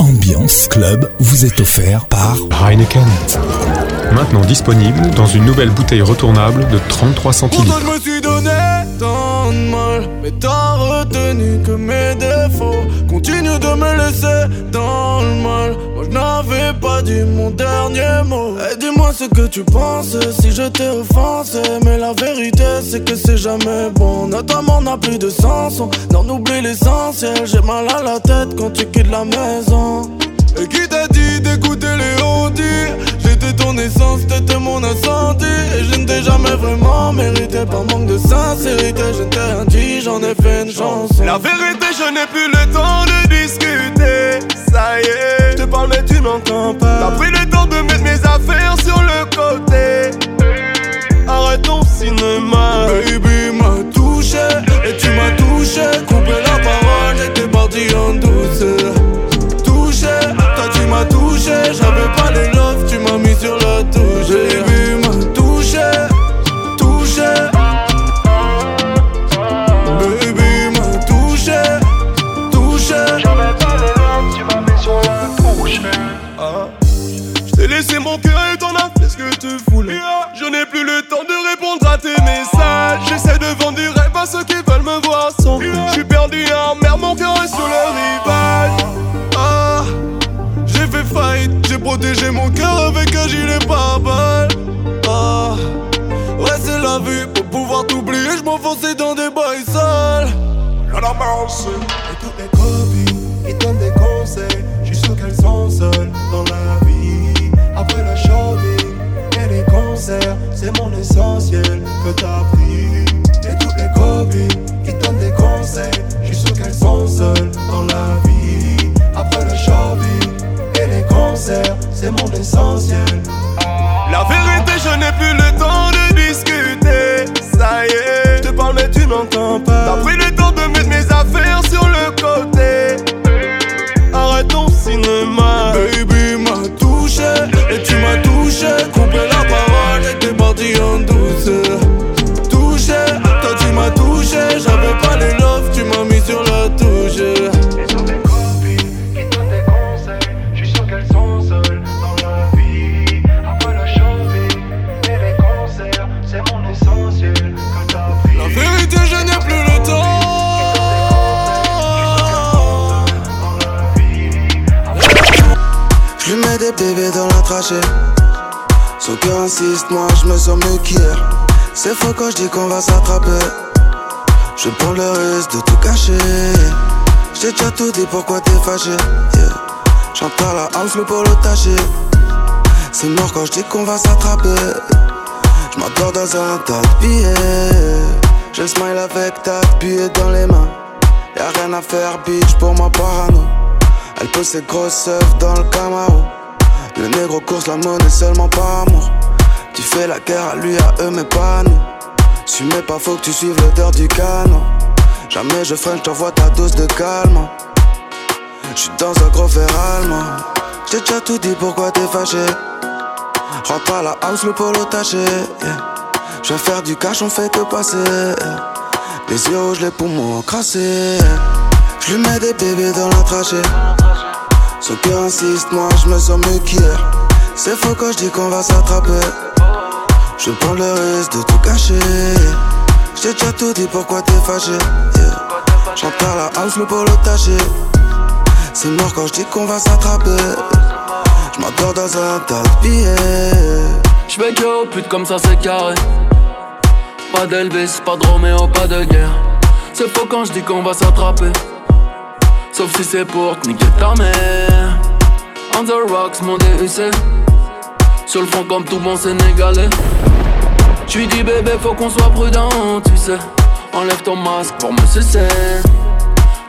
Ambiance Club vous est offert par Heineken. Maintenant disponible dans une nouvelle bouteille retournable de 33 centilitres. Continue de me laisser dans le mal. Moi je n'avais pas dit mon dernier mot. Et eh, dis-moi ce que tu penses si je t'ai offensé. Mais la vérité c'est que c'est jamais bon. Notamment amour n'a plus de sens. On en oublie l'essentiel. J'ai mal à la tête quand tu quittes la maison. Et J'étais ton essence, t'étais mon incendie Et je ne t'ai jamais vraiment mérité Par manque de sincérité, je t'ai dit, j'en ai fait une chance La vérité, je n'ai plus le temps de discuter Ça y est, je te parle mais tu m'entends pas T'as pris le temps de mettre mes affaires sur le côté Arrête ton cinéma Baby m'a touché, et tu m'as touché Coupé la parole, j'étais parti en douceur tu m'as touché. J'avais pas les love, tu m'as mis sur la touche. Baby, il m'a touché, touché. Baby, il m'a touché, touché. J'avais pas les love, tu m'as mis sur la touche. Ah. J't'ai laissé mon cœur et t'en as quest ce que tu voulais. Je n'ai plus le temps de répondre à tes messages. J'essaie de vendre du rêve à ceux qui veulent me voir sans J'suis perdu en mer, mon cœur est sur le rivage. J'ai protégé mon cœur avec un gilet pas mal Ah, ouais, c'est la vie. Pour pouvoir t'oublier, je m'enfonçais dans des bails sales. La la Et toutes les copines, ils donnent des conseils. Je suis qu'elles sont seules dans la vie. Après le shopping et les concerts, c'est mon essentiel que t'as pris. Et toutes les copines qui donnent des conseils, je qu'elles sont seules dans la vie. Après le shopping c'est mon essentiel. La vérité, je n'ai plus le temps de discuter. Ça y est, je te parle, mais tu n'entends pas. T'as pris le temps de mettre mes affaires sur le côté. Arrête ton cinéma, baby m'a touché et tu m'as touché. Coupé la parole t'es parti en douceur. Touché, toi tu m'as touché, j'avais pas les bébé dans la trachée. Son cœur insiste, moi je me sens qu'hier C'est faux quand je dis qu'on va s'attraper. Je prends le risque de tout cacher. J'ai déjà tout dit, pourquoi t'es fâché? Yeah. Chante à la house, le polo C'est mort quand je dis qu'on va s'attraper. Je dans un tas de billets. Je smile avec ta billets dans les mains. Y'a rien à faire, bitch, pour moi parano. Elle pose ses grosses œufs dans le Camaro. Le négro course la monnaie seulement pas amour Tu fais la guerre à lui, à eux mais pas nous Si mais pas faut que tu suives l'odeur du canon Jamais je freine, je ta dose de calme J'suis dans un gros verre moi. J'ai déjà tout dit pourquoi t'es fâché Rentre à la house, le polo taché Je vais faire du cash, on fait que passer Les yeux rouges, les poumons encrassés Je mets des bébés dans la trachée son cœur insiste, moi je me sens qu'hier C'est faux quand je dis qu'on va s'attraper. Je prends le risque de tout cacher. J'ai déjà tout dit, pourquoi t'es fâché? Yeah. à la pour le tacher. C'est mort quand je dis qu'on va s'attraper. Je dans un tas de pieds. Je que au pute comme ça, c'est carré. Pas d'Elvis, pas de Roméo, pas de guerre. C'est faux quand je dis qu'on va s'attraper. Sauf si c'est pour te niquer ta mère On the rocks, mon DUC Sur le front comme tout bon Sénégalais lui dis bébé, faut qu'on soit prudent, tu sais Enlève ton masque pour me sucer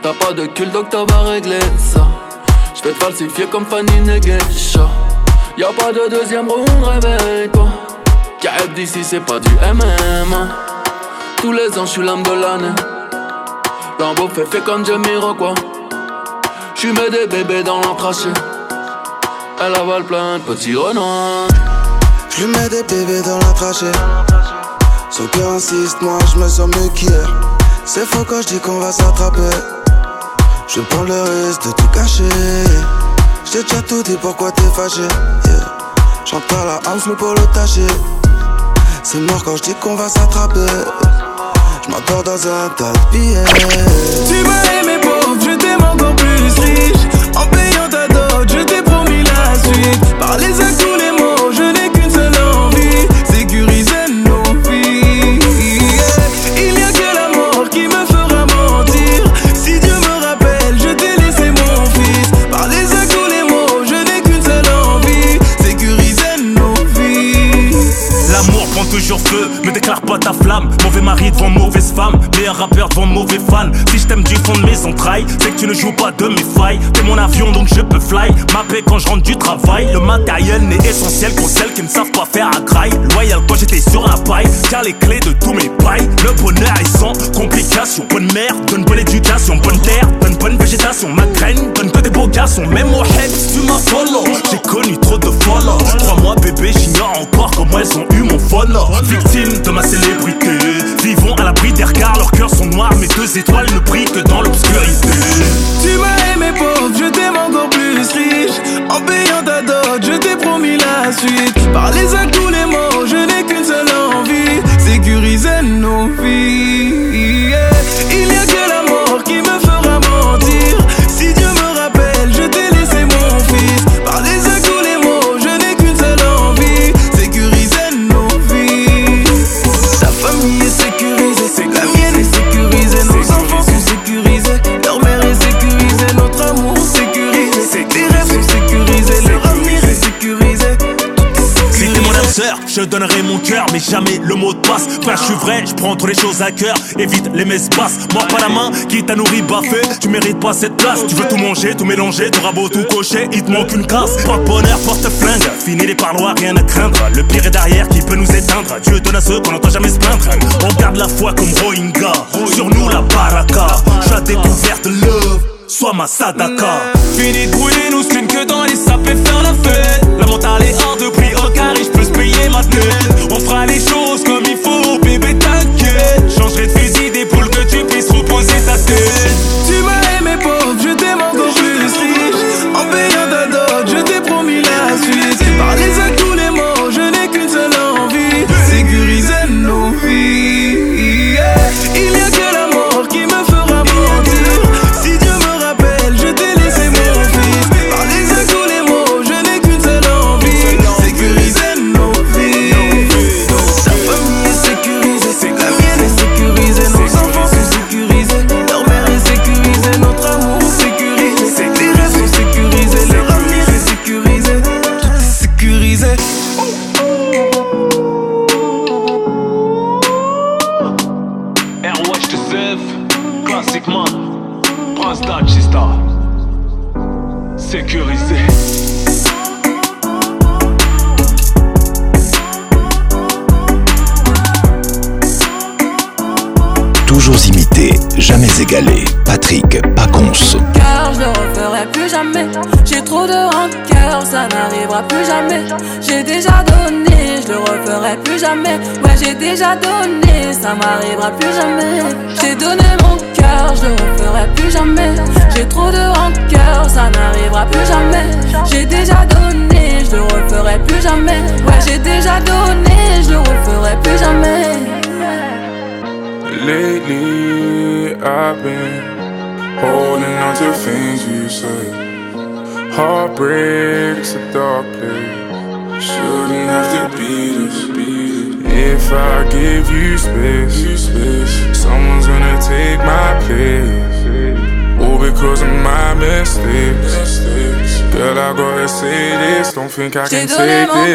T'as pas de cul, donc t'as pas réglé ça J'vais te falsifier comme Fanny Negesha Y'a pas de deuxième round, réveille-toi KF d'ici, c'est pas du M.M.A Tous les ans, suis l'âme de l'année Lambeau fait fait comme Jamiro quoi tu mets des bébés dans trachée, Elle avale plein de petits renards. Je mets des bébés dans la trachée. Son cœur insiste, moi je me sens mieux qu'hier. C'est faux quand je dis qu'on va s'attraper. Je prends le risque de tout cacher. J'ai déjà tout dit, pourquoi t'es fâché? Yeah. J'entre à la house, mais pour le tâcher. C'est mort quand je dis qu'on va s'attraper. Je m'endors dans un tas de billets. Tu veux aimer pour plus riche En payant ta dot, je t'ai promis la suite Par les accords sur feu, me déclare pas ta flamme. Mauvais mari devant mauvaise femme, meilleur rappeur devant mauvais fan. Si je t'aime du fond de mes entrailles, c'est que tu ne joues pas de mes failles. T'es mon avion donc je peux fly. Ma paix quand je rentre du travail, le matériel n'est essentiel Pour celles qui ne savent pas faire à cry. Loyal quoi j'étais sur la paille, car les clés de tous mes pailles. Le bonheur est sans complication Bonne mère, donne bonne éducation, bonne terre, donne bonne végétation. Ma graine, donne que des beaux garçons. Même moi, head, tu m'as follow. J'ai connu trop de follow. Trois mois bébé, j'ignore encore comment elles ont eu mon follow. Victime de ma célébrité Vivons à l'abri des regards, leurs cœurs sont noirs Mes deux étoiles ne brillent que dans l'obscurité Tu m'as aimé pauvre, je t'aime encore plus riche En payant ta dot, je t'ai promis la suite Par les à tous les mots, je n'ai qu'une seule envie Sécuriser nos vies je donnerai mon cœur, mais jamais le mot de passe. Frère, je suis vrai, je prends trop les choses à cœur, évite les espaces. Moi pas la main, qui t'a nourri baffé, tu mérites pas cette place. Tu veux tout manger, tout mélanger, tout rabot tout cocher, il te manque une casse. Pas de bonheur, porte flingue, fini les parloirs, rien à craindre. Le pire est derrière qui peut nous éteindre. Dieu donne à ceux qu'on n'entend jamais se plaindre. On garde la foi comme Rohingya, sur nous la baraka. J'ai découvert de love, sois ma sadaka. Fini de brûler, nous que dans les sapes faire la fête. La mentale est hors de prix, au carré, je on fera les choses comme il Ouais, j'ai déjà donné, ça m'arrivera plus jamais. J'ai donné mon cœur, je le referai plus jamais. J'ai trop de rancœur, ça n'arrivera plus jamais. J'ai déjà donné, je le referai plus jamais. Ouais, j'ai déjà donné, je le referai plus jamais. Lately, I've been holding on to things you said. Heartbreak's a dark place. Shouldn't have to if I give you space. Someone's gonna take my place. All because of my mistakes. J'ai donné mon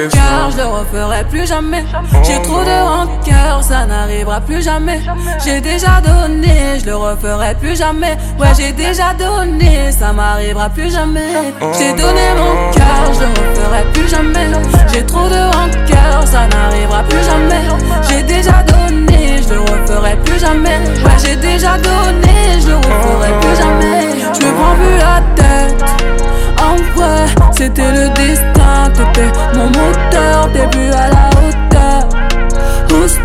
Cœur, je le referai plus jamais. J'ai trop de oh. rancœur, ça n'arrivera plus jamais. J'ai déjà donné, je le referai plus jamais. Ouais, j'ai déjà donné, ça m'arrivera plus jamais. Oh j'ai donné mon cœur, je le referai plus jamais. J'ai trop de rancœur, ça n'arrivera plus jamais. J'ai déjà donné, je le referai plus jamais. Ouais, j'ai déjà donné, je le referai oh plus jamais. Je me prends plus la tête c'était le destin. T'étais mon moteur, début à la hauteur.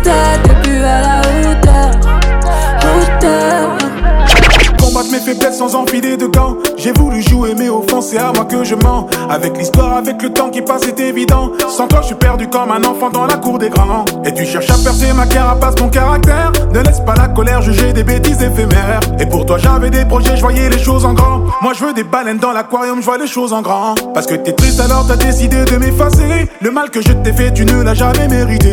T'es début à la hauteur. Hauteur combattre mes faiblesses sans enfiler de gants. J'ai voulu jouer, mais au fond, c'est à moi que je mens. Avec l'histoire, avec le temps qui passe, c'est évident. Sans toi, je suis perdu comme un enfant dans la cour des grands. Et tu cherches à percer ma carapace, mon caractère. Ne laisse pas la colère juger des bêtises éphémères. Et pour toi, j'avais des projets, je voyais les choses en grand. Moi, je veux des baleines dans l'aquarium, je vois les choses en grand. Parce que t'es triste, alors t'as décidé de m'effacer. Le mal que je t'ai fait, tu ne l'as jamais mérité.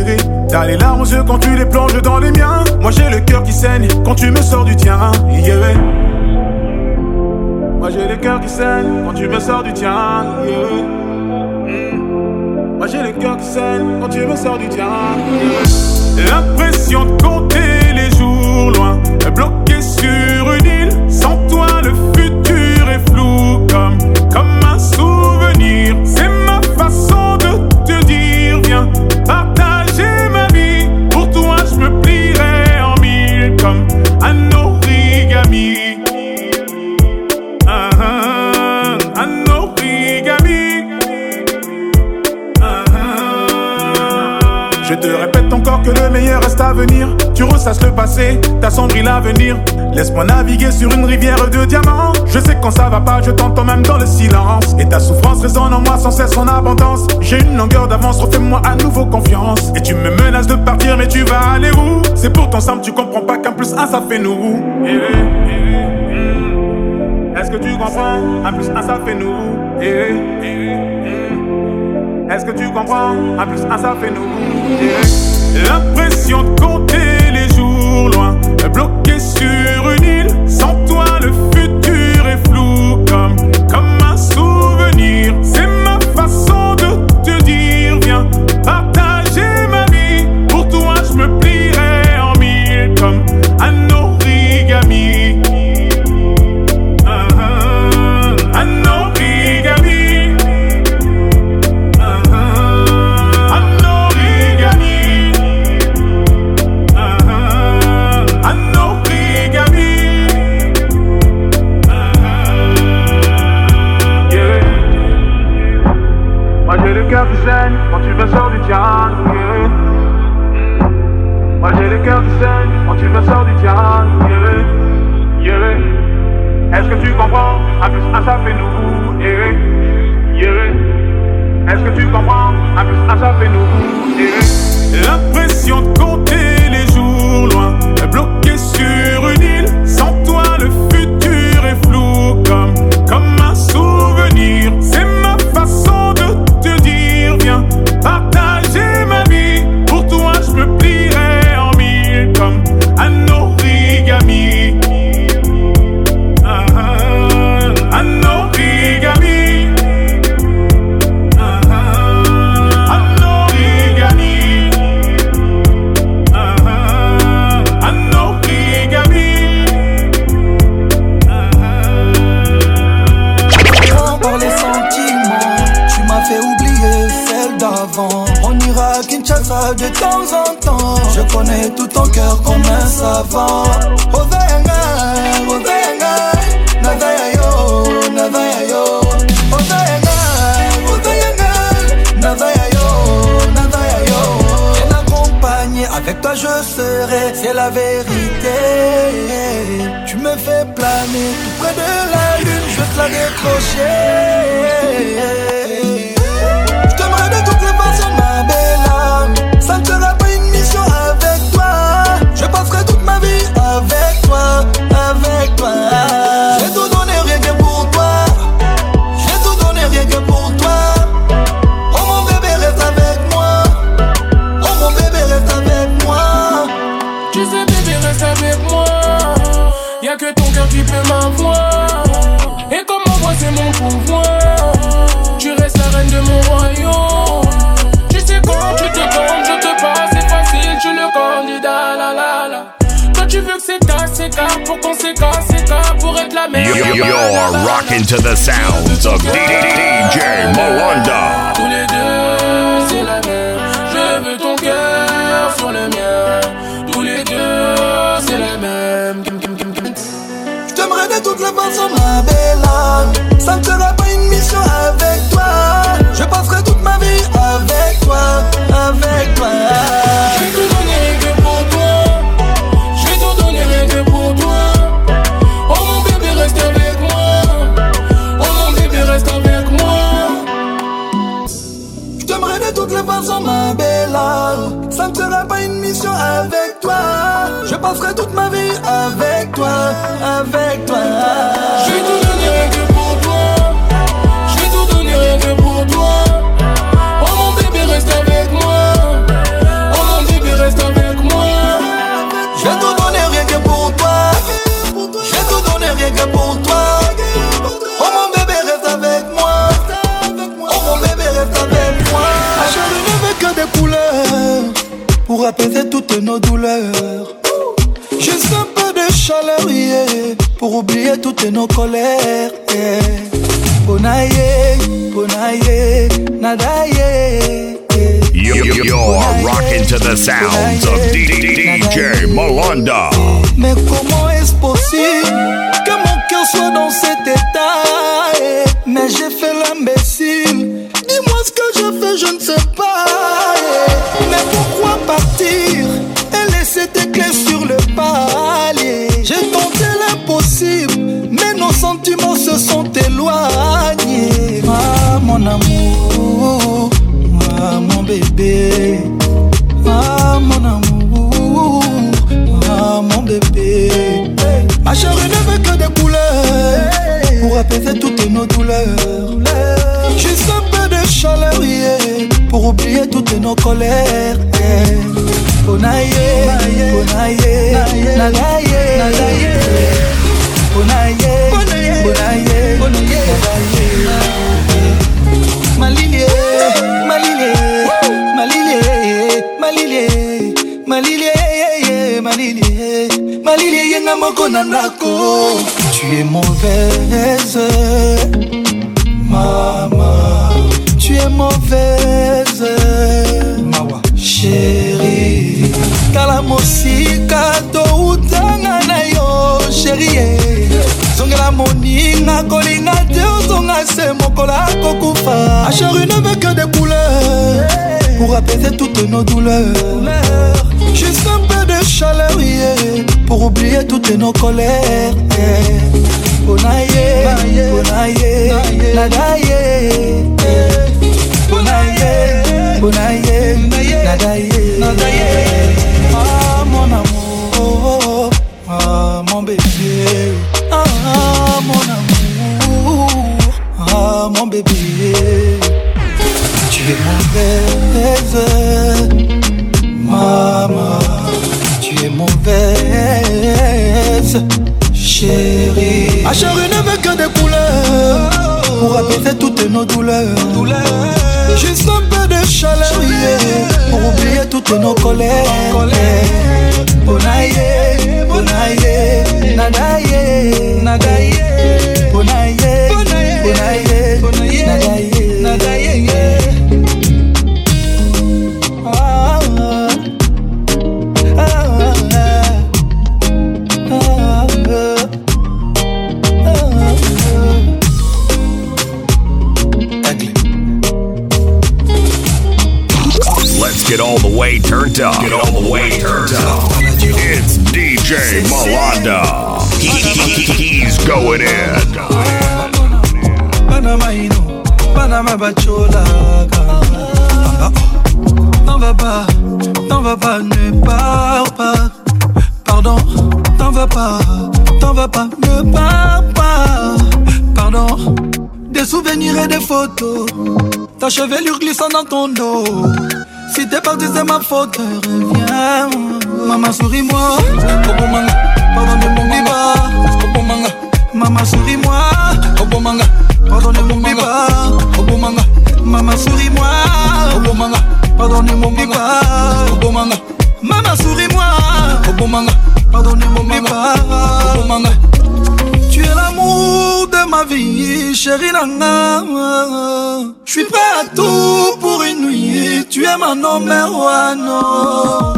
T'as les larmes aux yeux quand tu les plonges dans les miens. Moi, j'ai le cœur qui saigne quand tu me sors du tien. Yeah. Moi j'ai le cœur qui saigne quand tu me sors du tien. Hmm. Moi j'ai le cœur qui saigne quand tu me sors du tien. L'impression de compter les jours loin, bloqué sur une île. Sans toi, le futur est flou comme, comme un souvenir. C'est ma façon de te dire, viens, partager ma vie. Pour toi, je me plierai en mille comme un origami. Je te répète encore que le meilleur reste à venir. Tu ressasses le passé, t'assombris l'avenir. Laisse-moi naviguer sur une rivière de diamants. Je sais quand ça va pas, je t'entends même dans le silence. Et ta souffrance résonne en moi sans cesse en abondance. J'ai une longueur d'avance, refais-moi à nouveau confiance. Et tu me menaces de partir, mais tu vas aller où C'est pour ton simple, tu comprends pas qu'un plus un ça fait nous. Eh eh, eh, hmm. Est-ce que tu comprends Un plus un ça fait nous. Est-ce que tu comprends Un plus un, ça fait nous. L'impression de compter les jours loin, bloqué sur une île. Sans toi, le futur est flou comme, comme un souvenir. comprends En plus, à ça fait nous errer. Est-ce que tu comprends En plus, à ça fait nous errer. L'impression de compte connais tout ton cœur comme un savant Nada yayo, Nadaya yo, nadaya yo Oda yanga, Nadaya yo, nadaya yo Bien accompagné, avec toi je serai C'est la vérité Tu me fais planer tout près de la lune Je veux te la décrocher You're rocking to the sounds of DJ Melinda. nos colères. Yeah. Bonaye, bonaye, nadaye. You, you, you're rocking to the sounds of DJ Malonda. se sont éloignés. Ah, mon amour, ah, mon bébé. Ah, mon amour, ah, mon bébé. Ma chérie ne veut que des couleurs pour apaiser toutes nos douleurs. Juste un peu de chaleur, pour oublier toutes nos colères. Yeah. On onaye, On a On mbono ye eh, malile malile malile malile malile eh, malile malile eh, yenga moko na ndako tu es mauvaise mama tu es mauvaise mawa chéri tala mosika toutanga na yo chérie ozongela moninga kolinga te ozonga se mokola kokufa achar ne veut que des couleurs pour apaiser toutes nos douleurs juste un peu de chaleur yeah, pour oublier toutes nos colères yeah. bonaye bonaye nadaye bonaye bonaye nadaye nadaye ah mon amour ah mon bébé toi, mon bébé. Tu es mon rêve, maman. Tu es mon rêve, chérie. Ma chérie ne veut que des couleurs pour apaiser toutes nos douleurs. douleurs. Juste un peu de chaleur, yeah, pour oublier toutes nos colères. Bonaye, bonaye, nadaye, nadaye, bonaye. Let's get all the way turned up. Get all the way up. It's DJ Malanda. He, he, he, he's going in. T'en vas pas, t'en vas pas, ne pars pas Pardon, t'en vas pas, t'en vas pas, ne pars pas Pardon, des souvenirs et des photos Ta chevelure glissant dans ton dos Si t'es parti c'est ma faute, reviens Maman souris-moi, Maman souris-moi, pardonnez-moi pas maman souris-moi Obo pardonnez-moi pas maman souris-moi Obo pardonnez-moi pas Tu es l'amour de ma vie, chérie nana Je suis prêt à tout pour une nuit Tu es ma numéro un oh.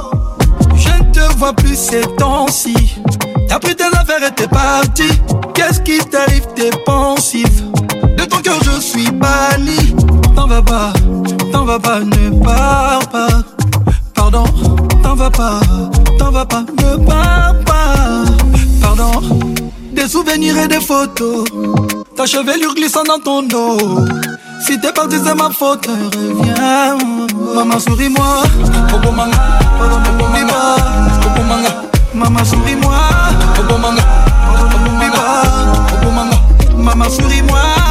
Je ne te vois plus ces temps-ci T'as pris tes affaires et t'es parti Qu'est-ce qui t'arrive, t'es pensif je suis banni. T'en vas pas, t'en vas pas, ne pars pas. Pardon, t'en vas pas, t'en vas pas, ne pars pas. Pardon, des souvenirs et des photos. Ta chevelure glissant dans ton dos. Si t'es parti, c'est ma faute, reviens. Maman, souris-moi. Maman, souris-moi. Maman, souris-moi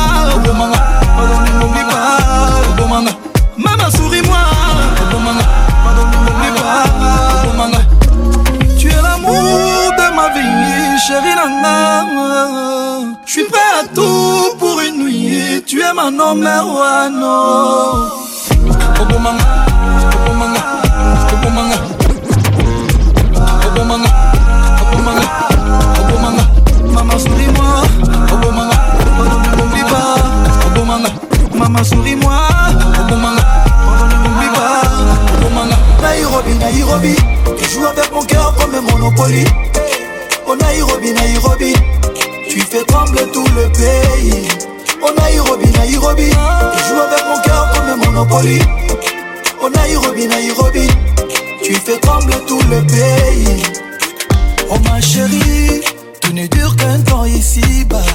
souris-moi, Tu es l'amour de ma vie, chérie Je suis prêt à tout pour une nuit, tu es ma nom mama souris moi okomanga okombi pas okomanga nairobi nairobi tu joues avec mon cœur comme monopoly oh nairobi nairobi tu fais trembler tout le pays oh nairobi nairobi tu joues avec mon cœur comme monopoly oh nairobi nairobi tu fais trembler tout le pays oh ma chérie tout n'est dur qu'un temps ici bas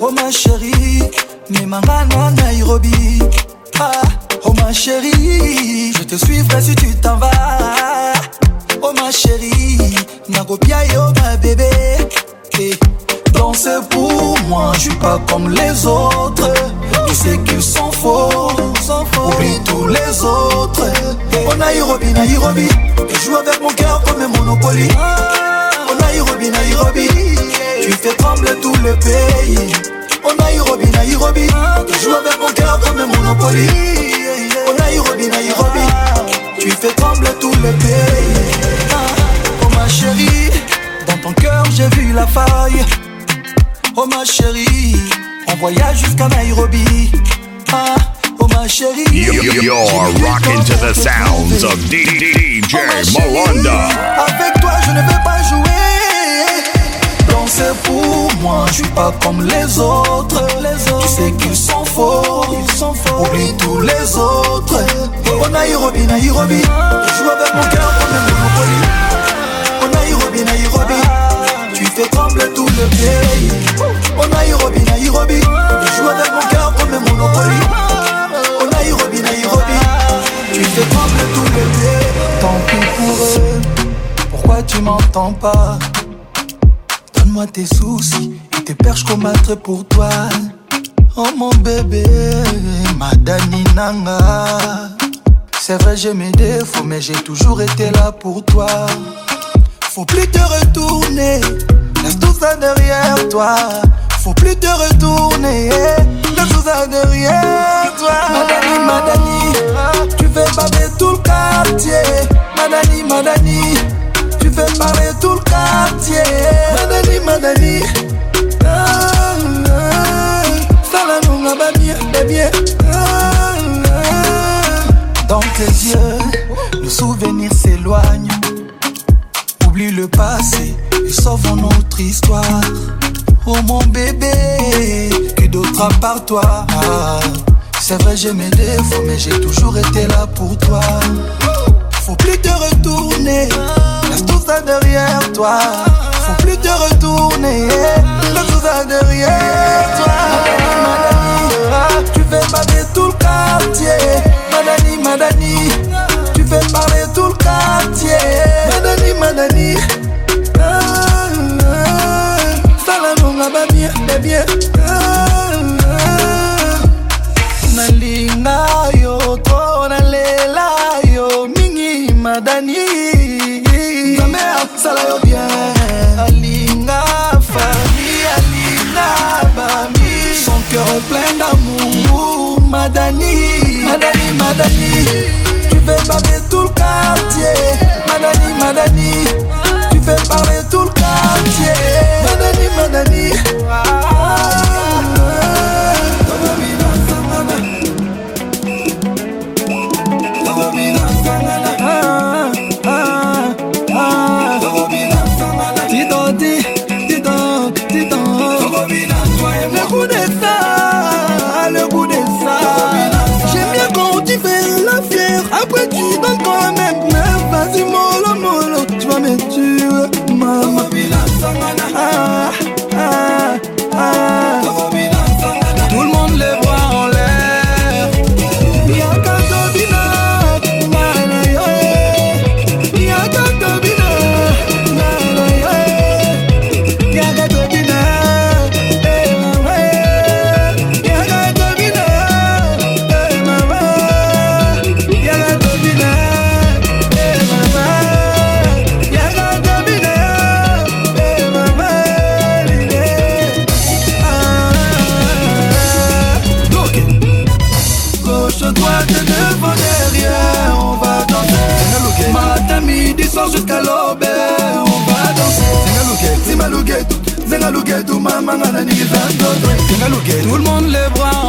oh ma chérie memanga na nairobi ah, oh ma chérie je te suivrai si tu t'en vas oh ma chérie nakopia yo ma bébé hey. danse pour moi je suis pas comme les autres tu sais qu'ils sont faux oublie tous les autres hey. oh nairobi nairobi tu joues avec mon cœur comme un monopoly oh nairobi nairobi tu fais trembler tout le pays Oh Nairobi, Nairobi Tu joues avec mon cœur comme un Monopoly a Nairobi, Nairobi Tu fais trembler tout le pays Oh ma chérie Dans ton cœur j'ai vu la faille Oh ma chérie On voyage jusqu'à Nairobi ah, Oh ma chérie you, You're rocking to the sounds of DJ oh, Molanda Avec toi je ne vais pas jouer Danser fou moi, je suis pas comme les autres. Les autres. Tu sais qu'ils sont faux Oublie tous les autres. On a Nairobi, Nairobi. Tu joue avec mon cœur comme un Monopoly. On a Nairobi, Nairobi. Tu fais trembler tout le pays. On a Nairobi, Nairobi. Tu joue avec mon cœur comme un Monopoly. On a Nairobi, Nairobi. Tu fais trembler tout le pays. Tant pis pour Pourquoi tu m'entends pas? tes soucis et tes perches qu'on pour toi. Oh mon bébé, Madani Nanga. C'est vrai, j'ai mes défauts, mais j'ai toujours été là pour toi. Faut plus te retourner, laisse tout ça derrière toi. Faut plus te retourner, laisse tout ça derrière toi. Madani, Madani, tu fais baber tout le quartier. Madani, Madani. Fais parler tout le quartier. Madani, Madani. Ah, Dans tes yeux, nos souvenirs s'éloigne Oublie le passé et sauvons notre histoire. Oh mon bébé, que d'autre à part toi. Ah, c'est vrai, j'ai mes défauts, mais j'ai toujours été là pour toi. Faut plus te retourner derrière toi. Faut plus te retourner. ça derrière toi. Madani, tu fais parler tout le quartier. Madani, Madani, tu fais parler tout le quartier. Madani, Madani. bien. Nalinga yo, tonalela yo, mingi madani. nasala yo bien alinga fami alinga bami son cœur plein d'amour madani madani madani tu fais parler tout le quartier madani madani tu fais parler tout le quartier madani madani ah. Tout le monde les bras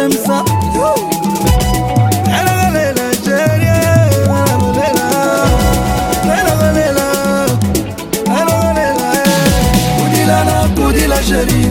j'aime ça. Chérie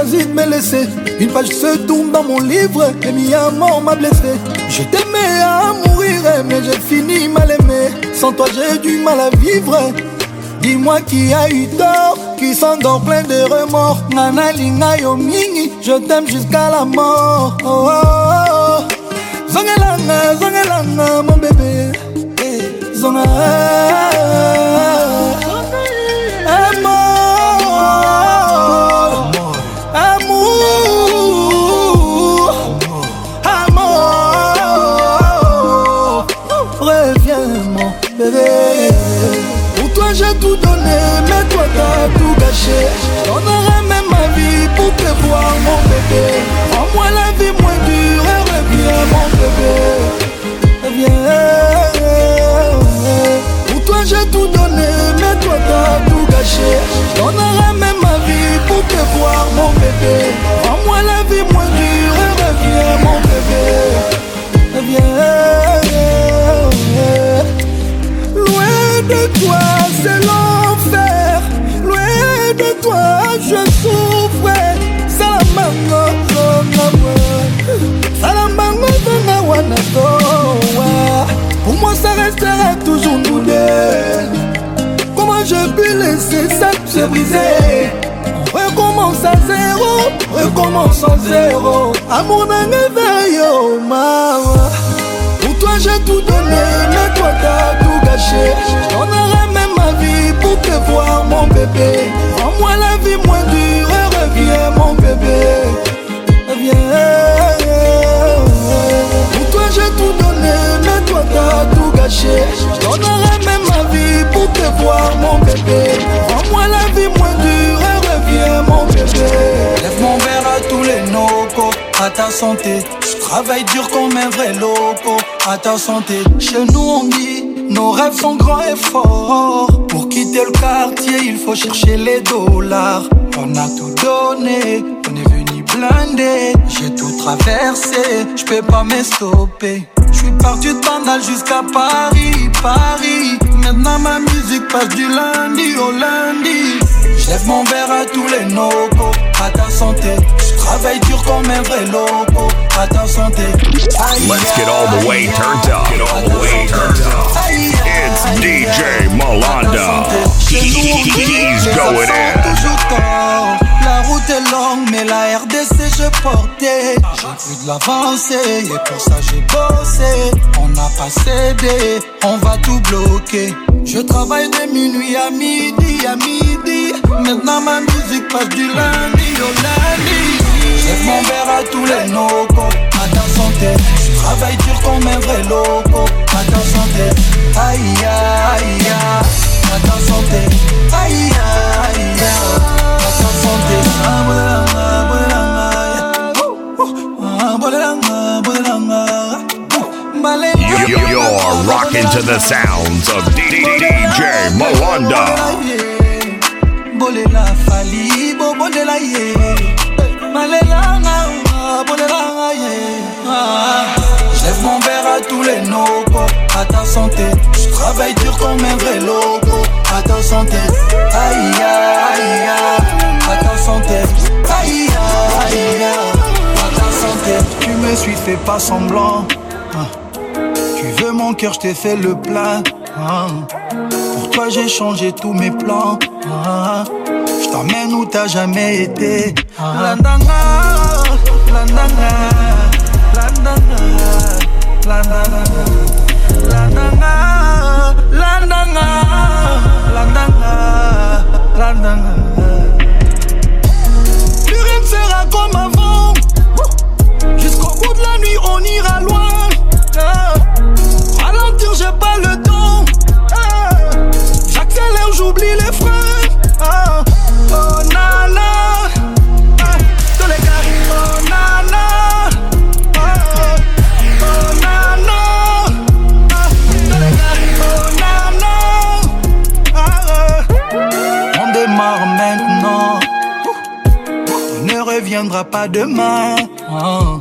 choisi de me laisser. Une page se tourne dans mon livre, et mis à mort m'a blessé. Je t'aimais à mourir, mais j'ai fini mal aimé. Sans toi, j'ai du mal à vivre. Dis-moi qui a eu tort, qui s'endort plein de remords. Nana linga yo mingi, je t'aime jusqu'à la mort. Oh, oh, oh. Zongelanga, zongelanga, mon bébé. Eh, zonga. On Donnerai même ma vie pour te voir, mon bébé. Rends-moi la vie moins dure et reviens, mon bébé. Reviens. Pour toi, j'ai tout donné, mais toi, t'as tout gâché. Donnerai même ma vie pour te voir, mon bébé. Rends-moi la vie moins dure et reviens, mon bébé. Reviens. Loin de toi, c'est c'est ça que j'ai brisé recommence à zéro recommence à zéro amour d'un éveil, oh ma pour toi j'ai tout donné mais toi t'as tout gâché aurait même ma vie pour te voir mon bébé rends-moi la vie moins dure reviens mon bébé reviens pour toi j'ai tout donné mais toi t'as tout gâché voir, mon bébé. la vie moins dure et mon bébé. Lève mon verre à tous les nocos, à ta santé. Je travaille dur comme un vrai loco, à ta santé. Chez nous, on dit. Nos rêves sont grands et forts. Pour quitter le quartier, il faut chercher les dollars. On a tout donné, on est venu blindé. J'ai tout traversé, je peux pas m'estopper. Je suis parti de jusqu'à Paris, Paris. Maintenant ma musique passe du lundi au lundi. J'lève mon verre à tous les nocos, à ta santé. J'travaille dur comme un vrai loco, à ta santé. Let's get all the way turned up. Get all the way turned up. DJ Malanda. He's going in. La route est longue, mais la RDC je portais. J'ai plus de l'avancée, et pour ça j'ai bossé. On n'a pas cédé, on va tout bloquer. Je travaille de minuit à midi, à midi. Maintenant ma musique passe du lundi au lundi. J'ai mon verre à tous les noms. à ta santé. Travail dur comme un vrai loco santé, aïe aïe santé, aïe aïe You're rocking to the sounds of DJ Malanda. Bolela fali, bolela ye, malela na, bolela ye. Ah. Je lève mon verre à tous les nobos, à ta santé. Je travaille dur comme un vrai loco, à ta santé. Aïe aïe aïe, à ta santé. Aïe aïe aïe à ta santé. Tu me suis fait pas semblant. Ah. Tu veux mon cœur, je t'ai fait le plein. Hein. Pour toi, j'ai changé tous mes plans. Ah. Je t'emmène où t'as jamais été. La nana, la la nana, la nana, la nana, la nana, la nana. Plus rien ne sera comme avant. Jusqu'au bout de la nuit, on ira loin. Ralentir, j'ai pas le temps. J'accélère, j'oublie les freins. pas demain. main ah.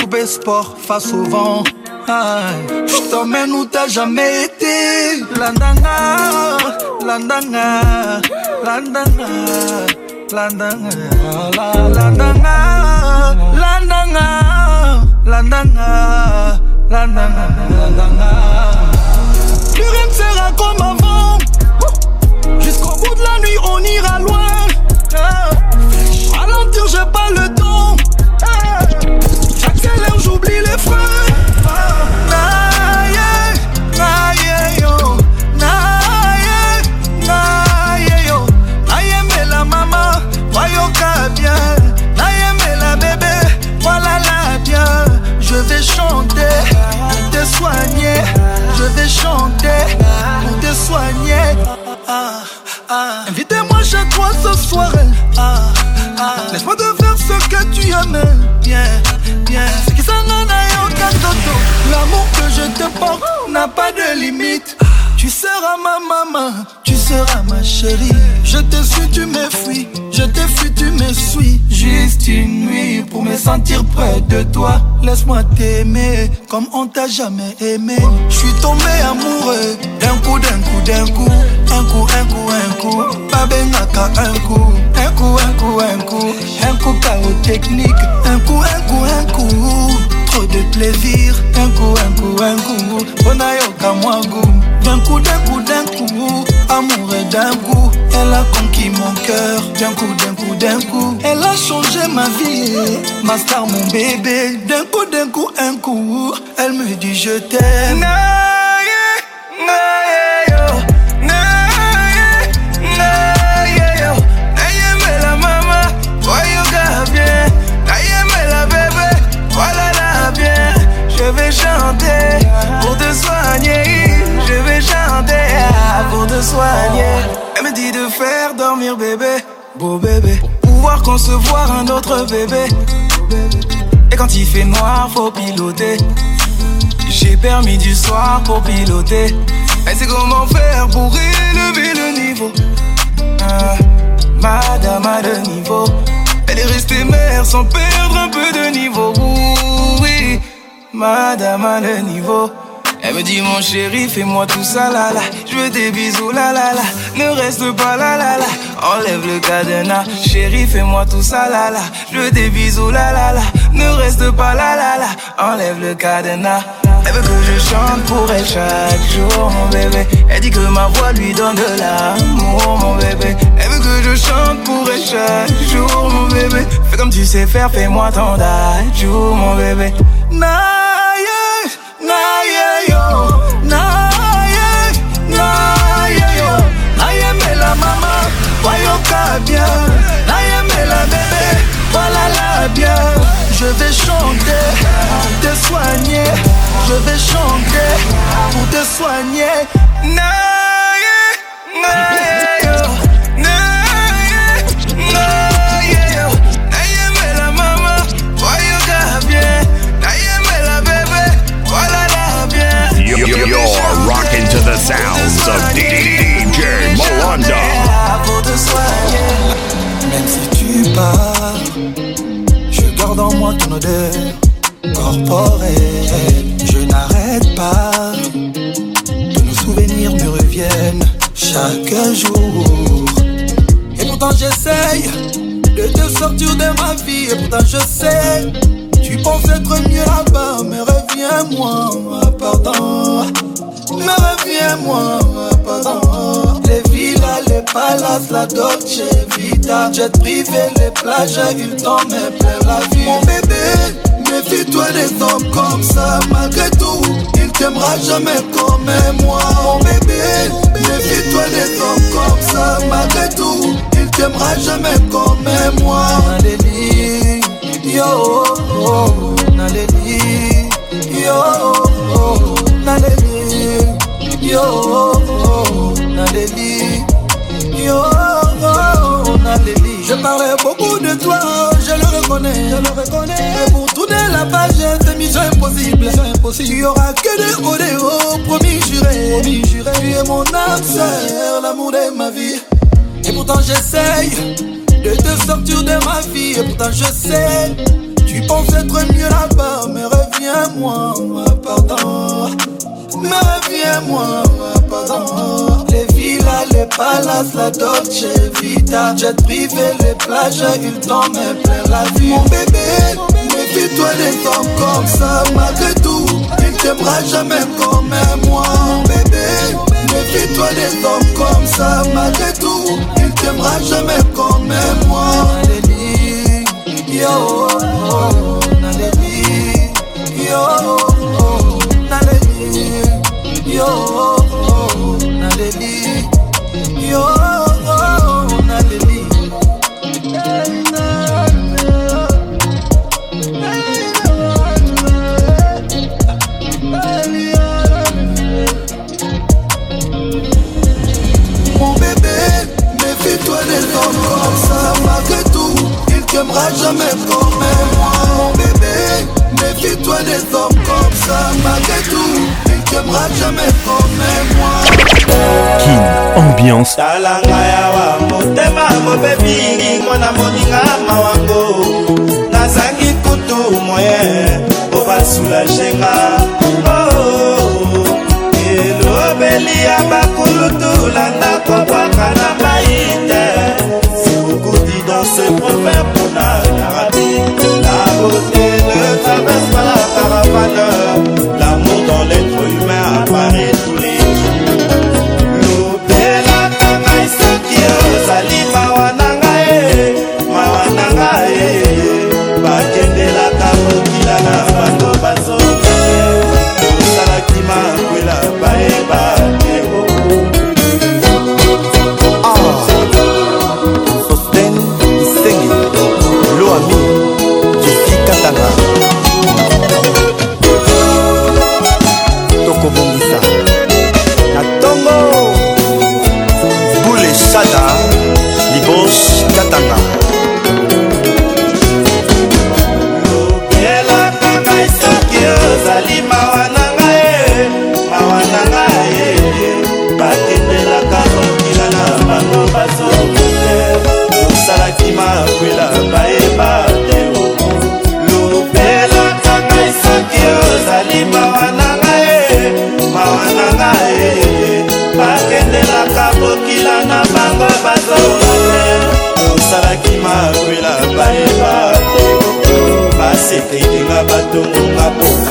Coupé sport face au vent. Ah. Je t'emmène où t'as jamais été. Landanga, landanga, landanga, landanga, landanga, landanga, landanga, landanga, landanga. rien sera comme avant. Jusqu'au bout de la nuit, on ira loin j'ai pas le temps. Chaque l'heure j'oublie les freins. Naïe, yo. Oh. Oh. la maman, voyons bien. Naïe la bébé, voilà la bien. Je vais chanter pour te soigner. Je vais chanter pour te soigner. Ah, ah. Invitez-moi chez toi ce soir. Ah. Laisse-moi te faire ce que tu aimes Bien, bien C'est qui s'en a aucun toto L'amour que je te porte n'a pas de limite Tu seras ma maman, tu seras ma chérie. Je te suis, tu me fuis. Je te fuis, tu me suis. Juste une nuit pour me sentir près de toi. Laisse-moi t'aimer comme on t'a jamais aimé. Je suis tombé amoureux d'un coup, d'un coup, d'un coup. Un coup, un coup, un coup. qu'à un coup. Un coup, un coup, un coup. Un coup, chaos technique. Un coup, un coup, un coup plaisir d'un coup un coup un coup eu comme mwa gu d'un coup d'un coup d'un coup amour d'un coup elle a conquis mon cœur d'un coup d'un coup d'un coup elle a changé ma vie ma star mon bébé d'un coup d'un coup un coup elle me dit je t'aime chanter pour te soigner. Je vais chanter pour te soigner. Elle me dit de faire dormir bébé, beau bébé, pour pouvoir concevoir un autre bébé. Et quand il fait noir, faut piloter. J'ai permis du soir pour piloter. Elle sait comment faire pour élever le niveau. Hein, madame a le niveau. Elle est restée mère sans perdre un peu de niveau. oui madame a le niveau. Elle me dit mon chéri, fais-moi tout ça là là. Je veux des bisous la là là. Ne reste pas là la là. Enlève le cadenas, chéri, fais-moi tout ça là la. Je veux des bisous la là là. Ne reste pas là la là. Enlève le cadenas. Elle veut que je chante pour elle chaque jour, mon bébé. Elle dit que ma voix lui donne de l'amour, mon bébé. Elle veut que je chante pour elle chaque jour, mon bébé. Fais comme tu sais faire, fais-moi ton jour, mon bébé. 나의 maman, voyons pas bien bien. la bébé, voilà la bien Je vais chanter pour te soigner Je vais chanter pour te soigner Naye, naye the sounds of DJ Même si tu pars, je garde en moi ton odeur corporelle. Je n'arrête pas de nos souvenirs me reviennent chaque jour. Et pourtant j'essaye de te sortir de ma vie. Et pourtant je sais, tu penses être mieux là-bas, mais reviens-moi, pardon. Mais reviens moi, Les villas, les palaces, la Dolce Vita. Jet privé, les plages, il t'en met plein la vie. Mon bébé, méfie-toi des hommes comme ça. Malgré tout, il t'aimera jamais comme moi. Mon bébé, méfie-toi des hommes comme ça. Malgré tout, il t'aimera jamais comme moi. Naléli, yo, oh, oh Naléli, yo, oh, oh Naléli yo, yo, Je parlais beaucoup de toi, je le reconnais, je le reconnais. Mais pour tourner la page, c'est mission impossible, Il y aura que des rodeos. promis juré, promis juré. Tu es mon âme sœur, l'amour de ma vie. Et pourtant j'essaye de te sortir de ma vie. Et pourtant je sais, tu penses être mieux là-bas, mais reviens-moi, pardon. Ma viens moi moi, Les villas, les palaces, la Dolce Vita. Jet privé, les plages, il t'en met plein la vie. Mon bébé, méfie-toi les hommes comme ça. Malgré tout, il t'aimera jamais comme moi. Mon bébé, méfie-toi les hommes comme ça. Malgré tout, il t'aimera jamais comme moi. Yo, oh, yo, yo, oh, yo, oh, na Mon bébé, méfie-toi des hommes comme ça, malgré tout, il t'aimera jamais comme moi. Mon bébé, méfie-toi des hommes comme ça, malgré tout. te brave jamais comme moi Kin, ambiance talanga yawa motema mobebi mwana moninga mawango nazangi kutu moyen po basulagenga oh, elobeli ya bakulutula ndako bwaka na mai te sikukudi dans ce proverbe mpona arabi la beauté atekinga batongonga moko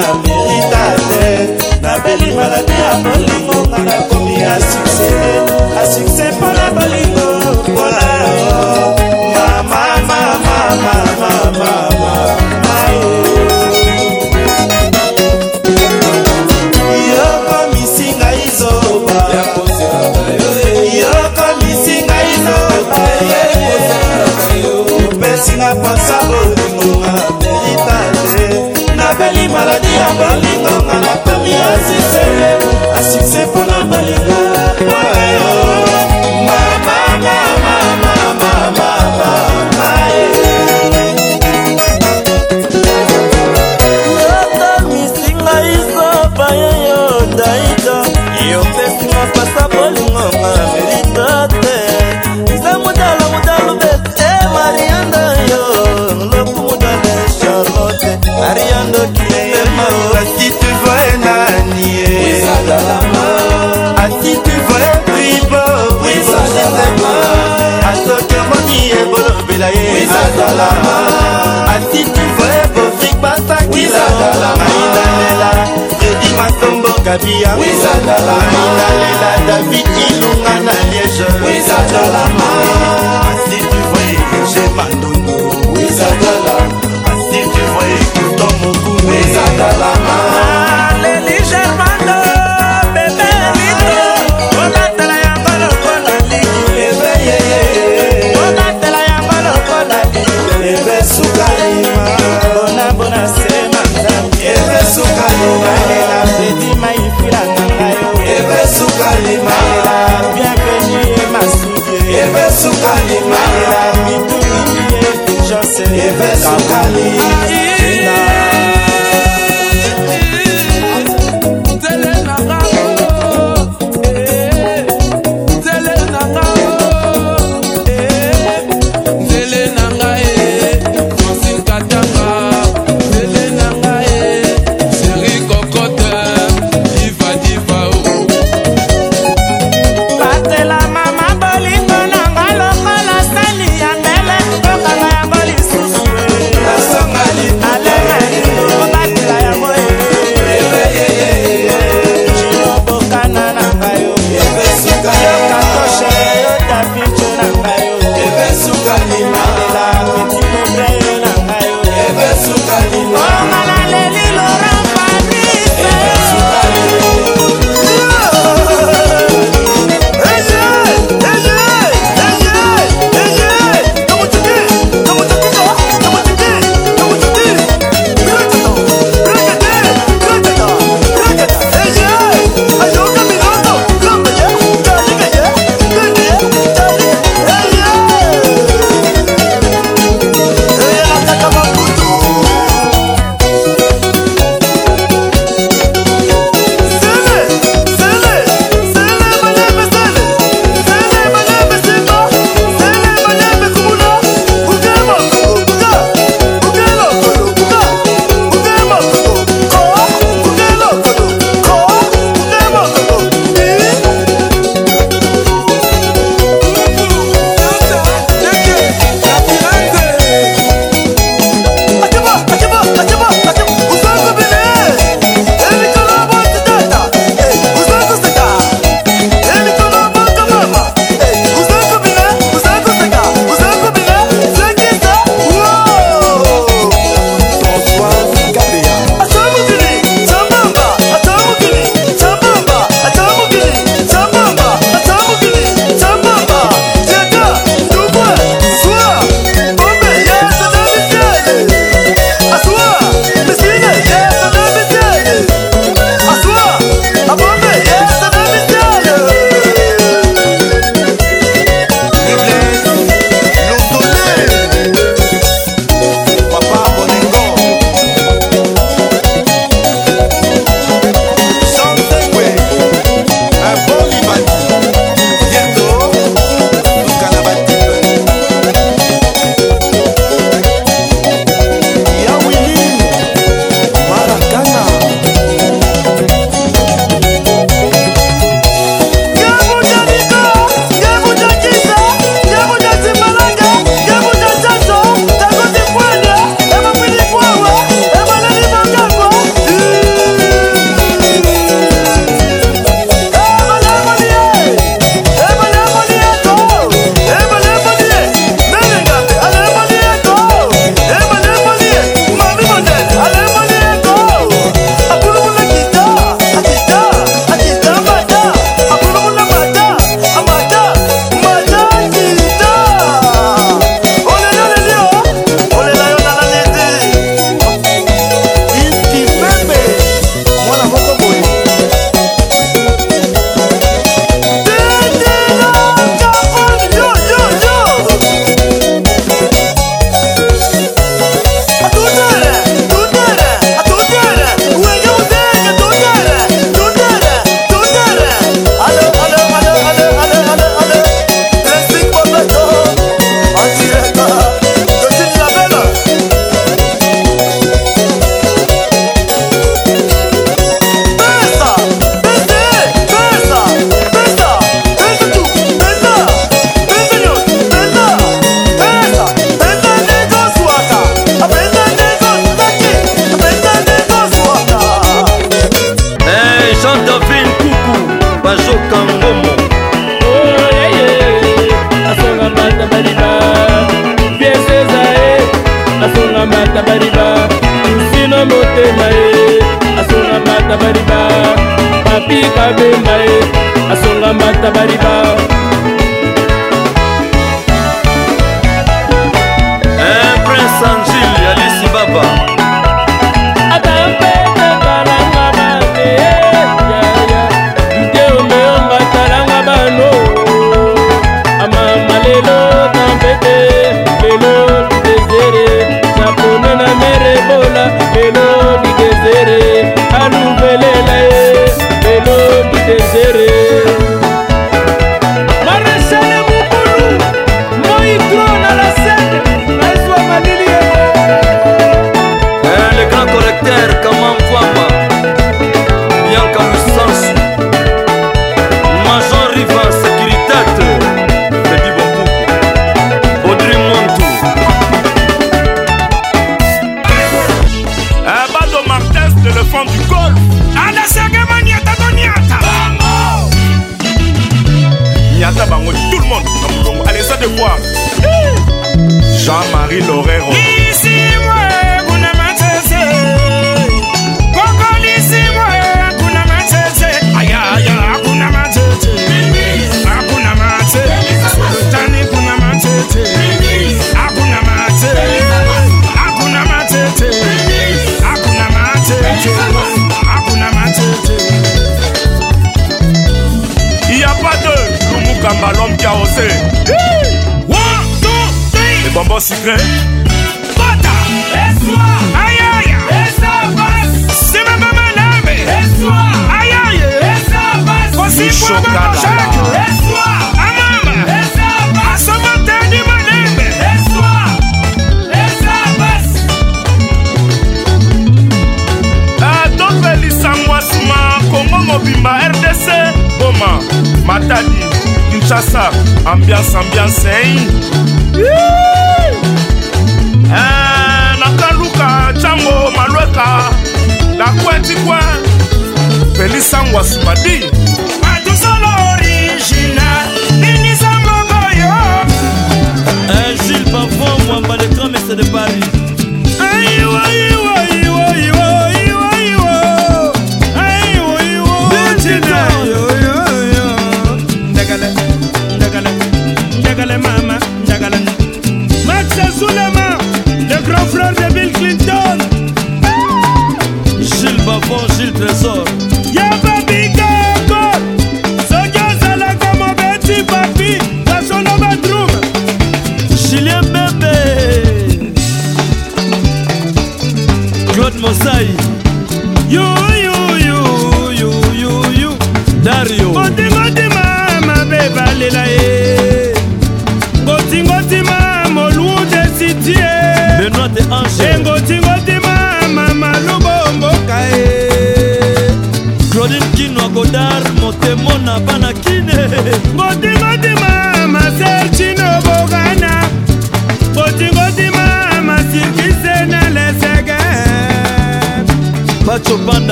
na mérita te nabeli maladi ya bolingo nga nakomi ya sika maliti voebofrik basakilaainalela fredi masombo kabiyainalela david ilunga na liege Every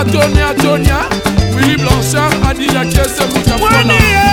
atonia atonia wili blanchard adi yakiese mutamwana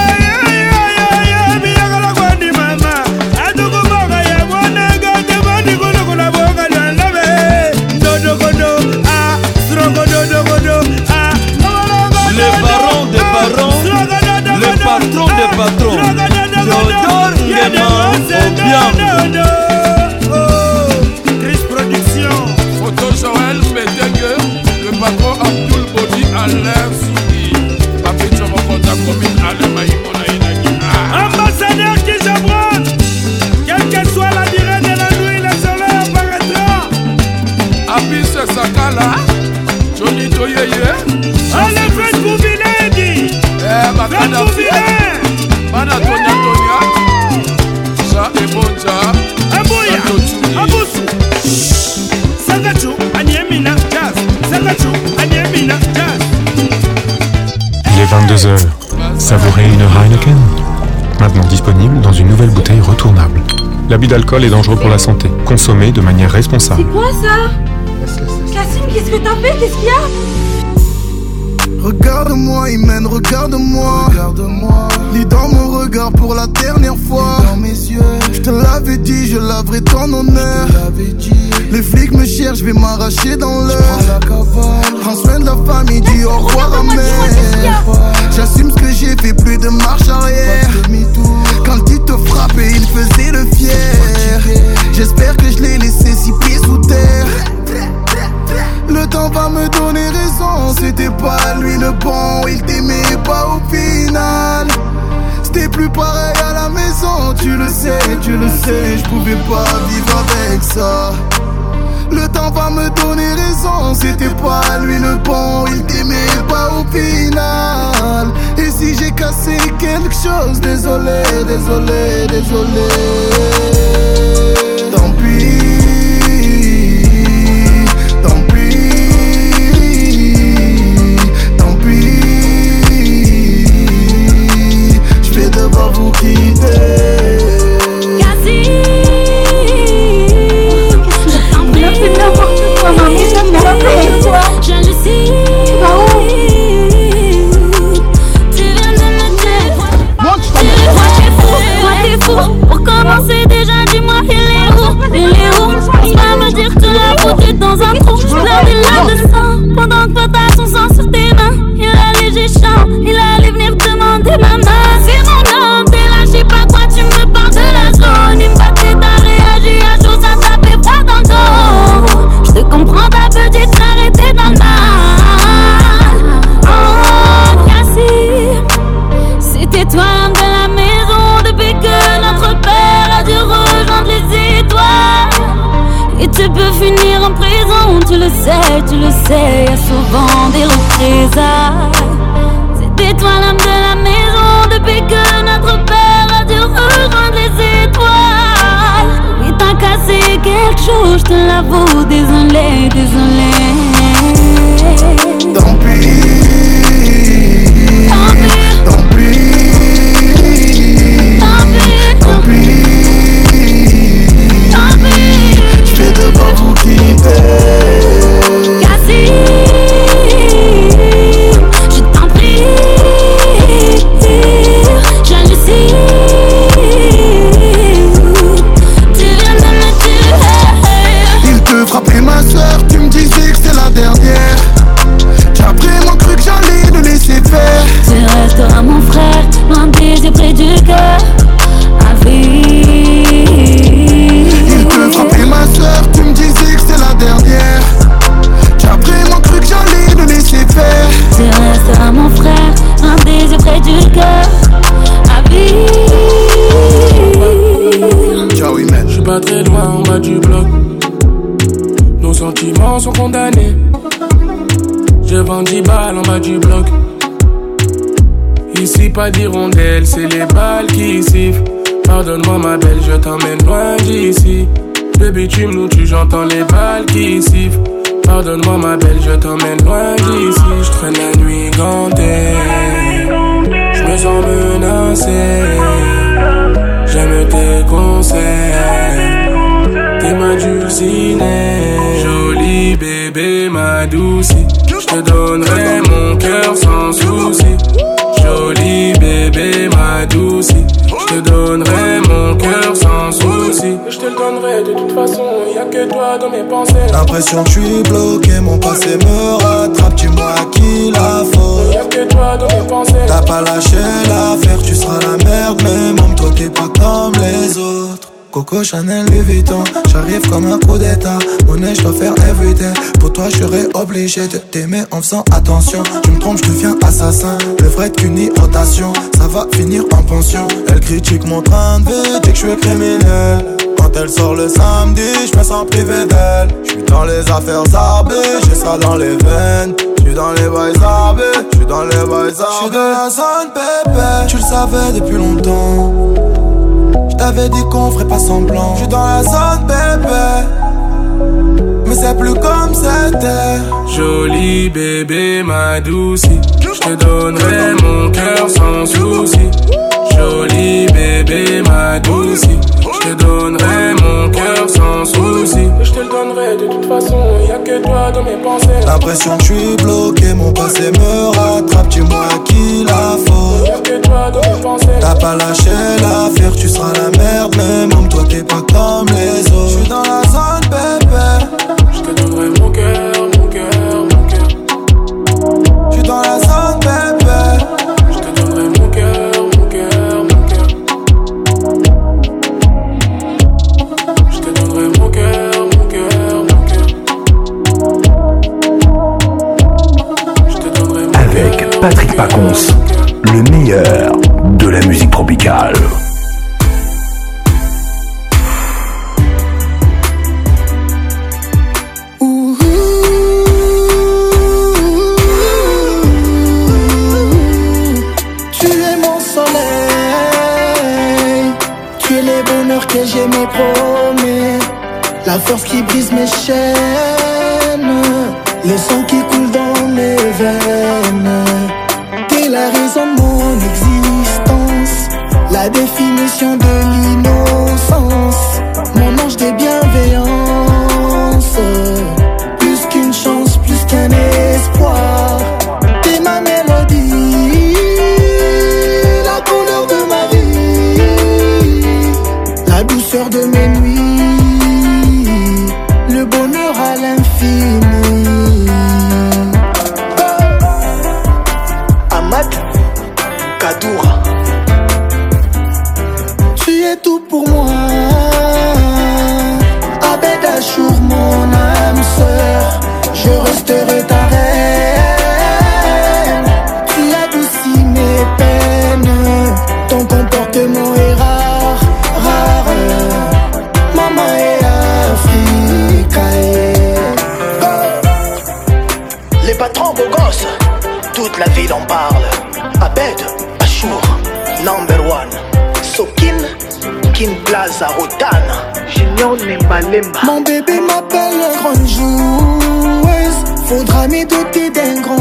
heures. Savourez une Heineken. Maintenant disponible dans une nouvelle bouteille retournable. L'abus d'alcool est dangereux pour la santé. Consommez de manière responsable. C'est quoi ça Cassine, qu'est-ce que t'as fait Qu'est-ce qu'il y a Regarde-moi, Imen, regarde-moi. Regarde-moi. Lis dans mon regard pour la dernière fois. Dans mes yeux. Je te l'avais dit, je laverai ton honneur. Dit. Les flics me cherchent, je vais m'arracher dans l'heure. Prends soin de la famille, dis au revoir à J'assume ce que j'ai fait, plus de marche arrière. Quand il te frappait, il faisait le fier. J'espère que je l'ai laissé si pieds sous terre. Le temps va me donner raison, c'était pas lui le bon, il t'aimait pas au final. C'était plus pareil à la maison, tu le sais, tu le sais, je pouvais pas vivre avec ça. Le temps va me donner raison. C'était pas lui le bon, il t'aimait pas au final. Et si j'ai cassé quelque chose, désolé, désolé, désolé. Tant pis. late is les balles qui sifflent. Pardonne-moi ma belle, je t'emmène loin d'ici. Je traîne la nuit gantée. Je me sens menacé. J'aime tes conseils. T'es ma dulcinée. Jolie bébé, ma douce. Je te donnerai mon cœur sans souci. Jolie bébé, ma douce. Je te donnerai je te le donnerai de toute façon. y'a a que toi dans mes pensées. L'impression que je suis bloqué, mon passé me rattrape. Tu moi qui la faute. y'a que toi dans mes pensées. T'as pas lâché l'affaire, tu seras la merde, mais même toi t'es pas comme les autres. Coco Chanel Louis Vuitton, j'arrive comme un coup d'état. Monnaie, je dois faire éviter, Pour toi, je obligé de t'aimer en faisant attention. Tu me trompes, je deviens assassin. Le vrai qu'une rotation, ça va finir en pension. Elle critique mon train de vie, que je suis criminel. Quand elle sort le samedi, je me sens privé d'elle. Je dans les affaires arbées, j'ai ça dans les veines. Je suis dans les boys arbées, je suis dans les boys Je suis dans la zone bébé, tu le savais depuis longtemps. Je t'avais dit qu'on ferait pas semblant. Je suis dans la zone bébé, Mais c'est plus comme c'était Joli bébé ma douce Je te donnerai mon cœur sans souci Joli bébé ma douce te donnerai mon cœur sans souci. Je te le donnerai de toute façon, Y'a a que toi dans mes pensées. L'impression que je suis bloqué, mon passé me rattrape, tu moi qui la faute. Y'a que toi dans mes pensées. T'as pas lâché l'affaire, tu seras la merde, mais même toi t'es pas comme les autres. Je suis dans la zone, bébé. Je te donnerai mon cœur. Patrick Pacons, le meilleur de la musique tropicale. Tu Tu es es mon soleil que me promis La force qui brise mes chaînes les sons qui coule dans mes veines définition de l'ino Mon bébé m'appelle la grande joueuse. Faudra m'y doter d'un grand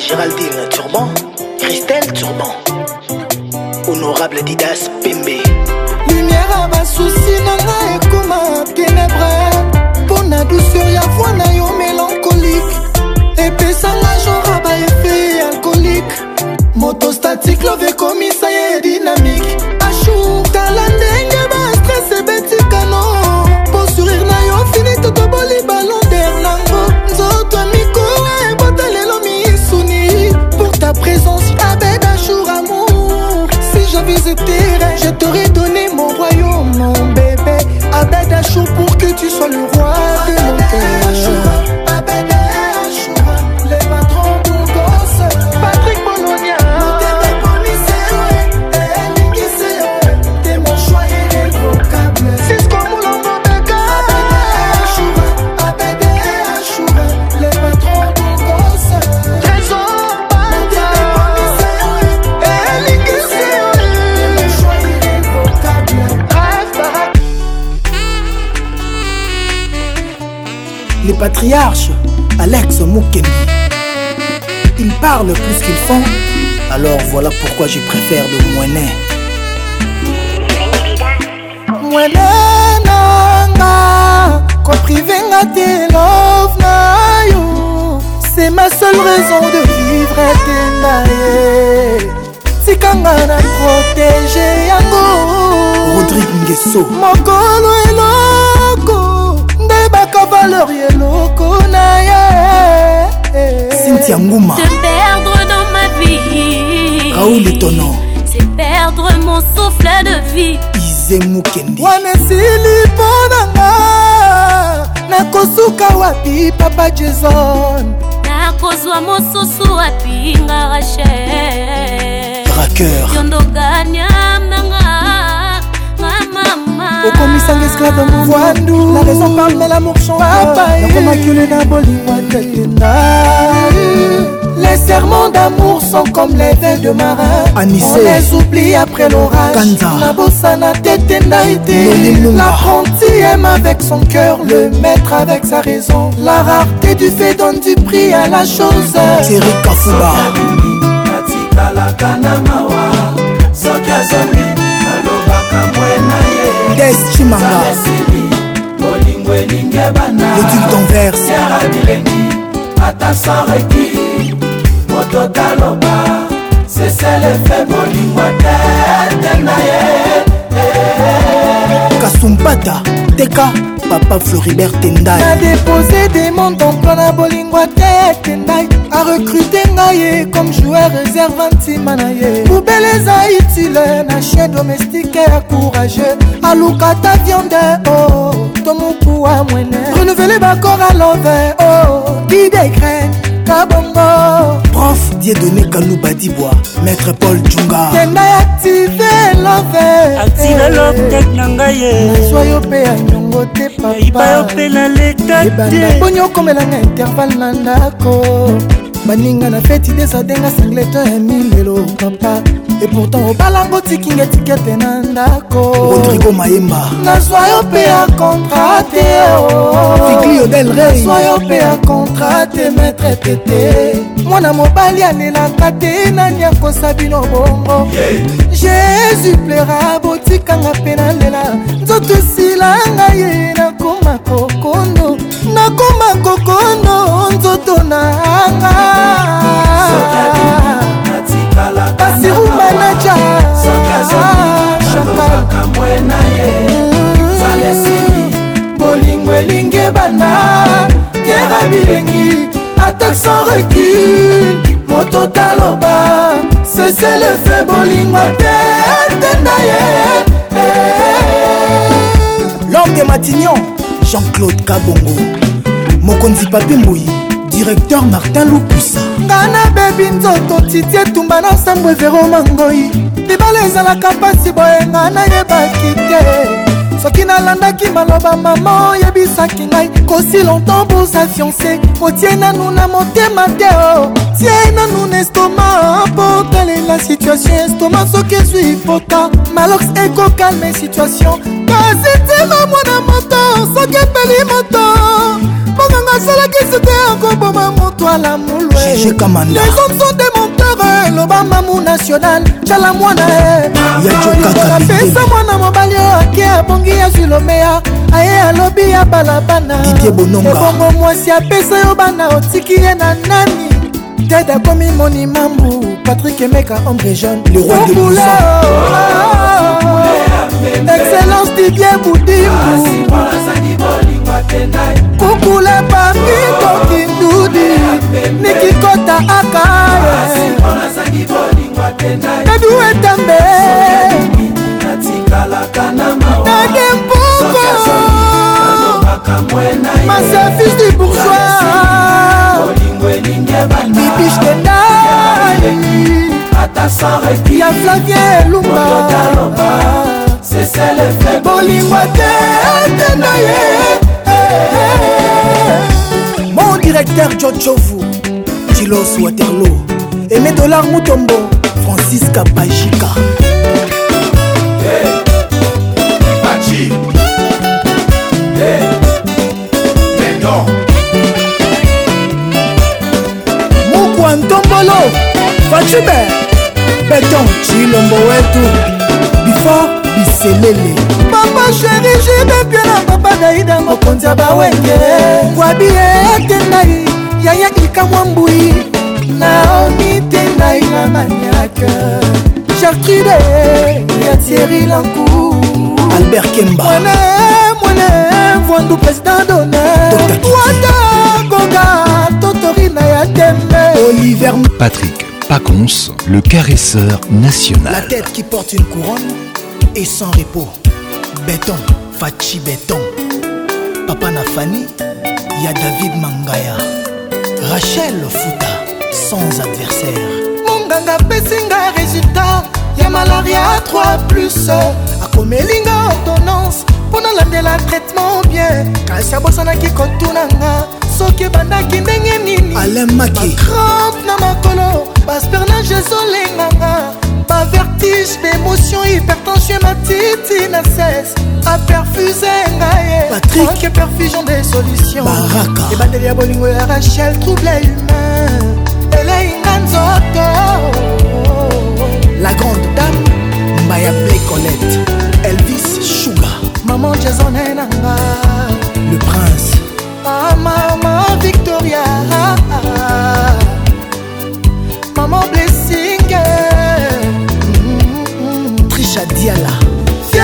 Géraldine Turban, Christelle Turban, Honorable Didas patriarche Alex Mukendi. Ils parlent plus qu'ils font, alors voilà pourquoi je préfère le Mouené nanga koprive nga te love na c'est ma seule raison de vivre te c'est quand on na protégé yango rodrigue ngeso mokolo elo nayebaka valeur ya eloko na ye cintia nguma raoul etono perdre mon souffle de vie ize mokendi wana esili mpo nanga nakosuka wapi papa jason nakozwa mosusu wapi nga rachel traker yondoganya okomisanga esclave nous, la raison parle mais l'amour chante na bolingwa Les serments d'amour sont comme les vins de marin. On les oublie après l'orage. La bossana L'apprenti aime avec son cœur, le maître avec sa raison. La rareté du fait donne du prix à la chose. Thierry Kafouba. Bakamwe blaise chimanga bolingo elinge banaetude d'anvers yara bilengi ata sareki moto taloba seselefe bolingo tete na ye kasumpata teka papa floribert tendai nadepose demonte emploi na bolingo tete ndai arecrute ngai ye comme joueur réserve ntima na ye mobele eza utile na chien domestique ya courageux aluka ta viande o oh, to mokuwa mwene renevele bakor alove o oh, didegrene kabongo prof diedoné kalubadibwa maître paul junga tenda active love active love tek na ngai ye nazwa yo mpe ya nyongo te papayiba yo mpe naleka te mponi okomela na intervalle na ndako baninga na feti desadenga sangleto ya milelo papa e pourtant obalango tikinga etikete na ndako rodrigo mayemba nazwa yo mpe ya kontra te oh. fiklio del rey nazwa yo mpe ya kontra te maître tete mwana mobali alelaka te nani akosa bino bongo jésus plaira botikanga mpe nalela nzoto esilanga ye nakoma kokondo nakoma kokondo nzoto nanga basiru manaja bolingo elingi ebanda kera bilengi attaque sans recul moto taloba cese le fe bolingo tetenda ye lorde matignon jean-claude kabongo mokonzi papi mbui directeur martin lupusa nga na bebi nzoto titi etumba na nsambo evero mangoi libala ezalaka mpasi boyenga nayebaki te soki nalandaki maloba mama oyebisaki ngai kosi longtemps boza fiance kotie nanu na motema te o oh. tie nanu na estoma mpo talela situation estoma soki ezwi pota malox ekokalme situation kasi ntela mwana moto soki epeli moto mpanganga asalakisi te akoboma moto alamulwelesonso de monteur eloba mamu national tala mwana e. apesa mwana mobali oyo ake abongi azwi lomeya aye alobi ya balabana ebongo mwasi apesa yo bana otiki ye na nani tete akomi moni mambu patrik emeka ombre jaune le roi de excellence didier budimbu kukula pami kokindudi nikikota akaye eduwetambe nade mpoko ma service du bourgeois bibishtendani ya flavie lumba seselefe bolingwa te ete na ye mon directeur jojovu jilos waterloo aimé dollar mutombo francis kapajika hey, Pachi. hey, mukwa ntombolo fatube beton cilombo wetu before selele papa sheri jibepiela papa daida mokonzi ya bawenge wabi ete nai yaya ikamwa mbui naomi te nai na maniake chartrude ya tieri lancour albert kemba mwana mwana vwandu président d'honneur wata konga totori na ya tembe oliver patrick pacons le caresseur national la tête qui porte une couronne et sans repos béton fachi béton papa na fani ya david mangaya rachel futa sans adversaire monganga apesi ngai résultat ya malaria 3 plus akomelinga ordonnance mpo nalandela traitement bien kasi abosanaki kotunanga soki ebandaki ndenge nini alemaki 30 na makolo baspernage ezolenganga bavertige bémotion hypertension matiti na cesse aperfuse ngaiepatrike perfusion des solutionbaraka ebandeli ya bolingo ya rachel trouble humain eleinga nzoto la grande dame mbaya blecolette elvis shuga maman jasone nanga le prince ah, maman victoria ah, ah. ah. maman Ble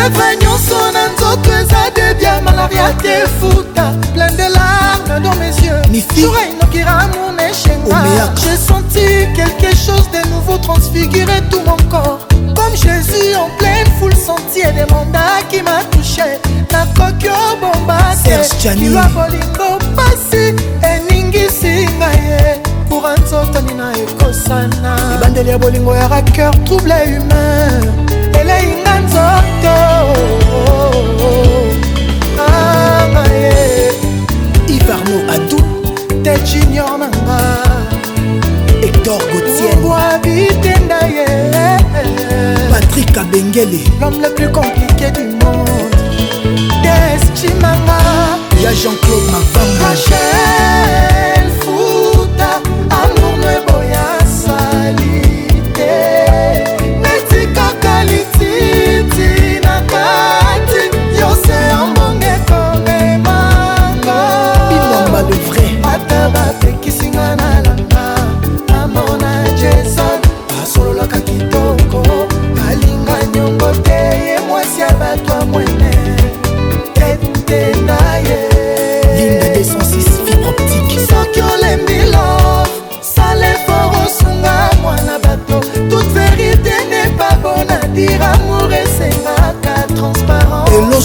chevre nyonso na nzoto eza debia malaria te futa plein de larme dans mes yeux jour inokira mon échenga j'ai senti quelque chose de nouveau transfigurer tout mon corps comme jésus en pleine foule senti edemanda qui m'a touché nakoki obombakilwa bolingo pasi eningisi ngai pour nzotani na ekosana ebandeli ya bolingo ya racoeur trouble humain eleinga nzoto amaye ivarno adu te junior nanga hector gotienbwabitenda ye patrik abengele l'homme le plus compliqué du monde deschimanga ya jean-claude mavamba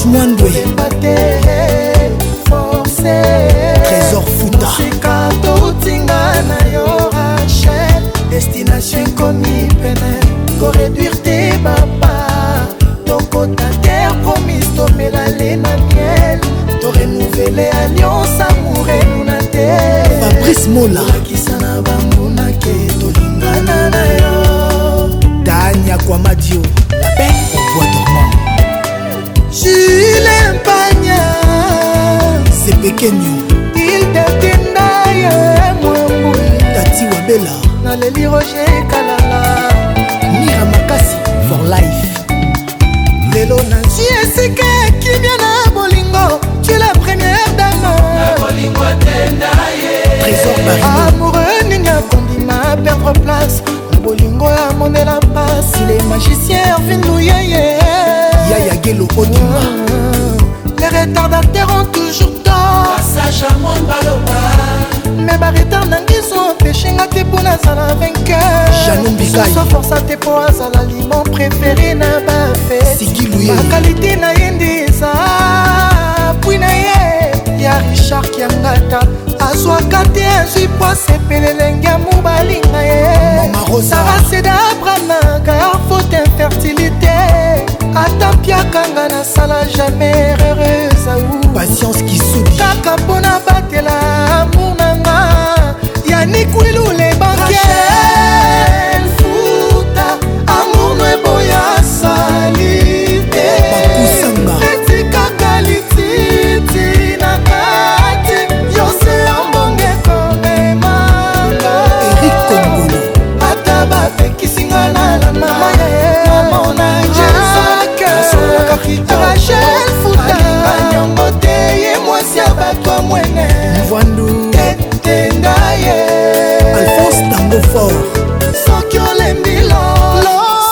Serge Mwandwe Trésor Futa sika totinga na yo Rachel destination ekomi pene koreduire te bapa tokota terre promise tomela le na miel torenouvele alliance amour enuna te fabrice mola akisa na bangunake tolingana na yo tania kwamadio bekenyo ildetinda ye mwambu tati wabela naleli roje kalala mira makasi for life lelo nazwi esika kimia na bolingo tu la première dameamoureux ninga kondima perdre place na bolingo ya mondela mpasi le magicien ervinu yeye yayagelo otima les retardateurs ont toujours charmante baloba me baretar na ngiso peshinga te mpo nazala vainqueurso forsa te mpo azala aliment préféré na bafebakalite na ye nde eza pwi na ye ya richard kiangata azwaka te azwi poase pelelenge ya mobalinga ye saraseda abramaka ya faute infertilité ata mpiakanga nasala jamais heureuse aou patience kisudi kaka mpona batela amour nanga yanikwilu le bankel futa amour no eboya sali eti kaka lititi na kati yose ombonge komemanga erik kongolo ata bapekisinga na lama mamona jeri rachel futanyango te ye mwasi ya bato ya mwene mwandu etenga ye alphonse tangofor soki olembi lo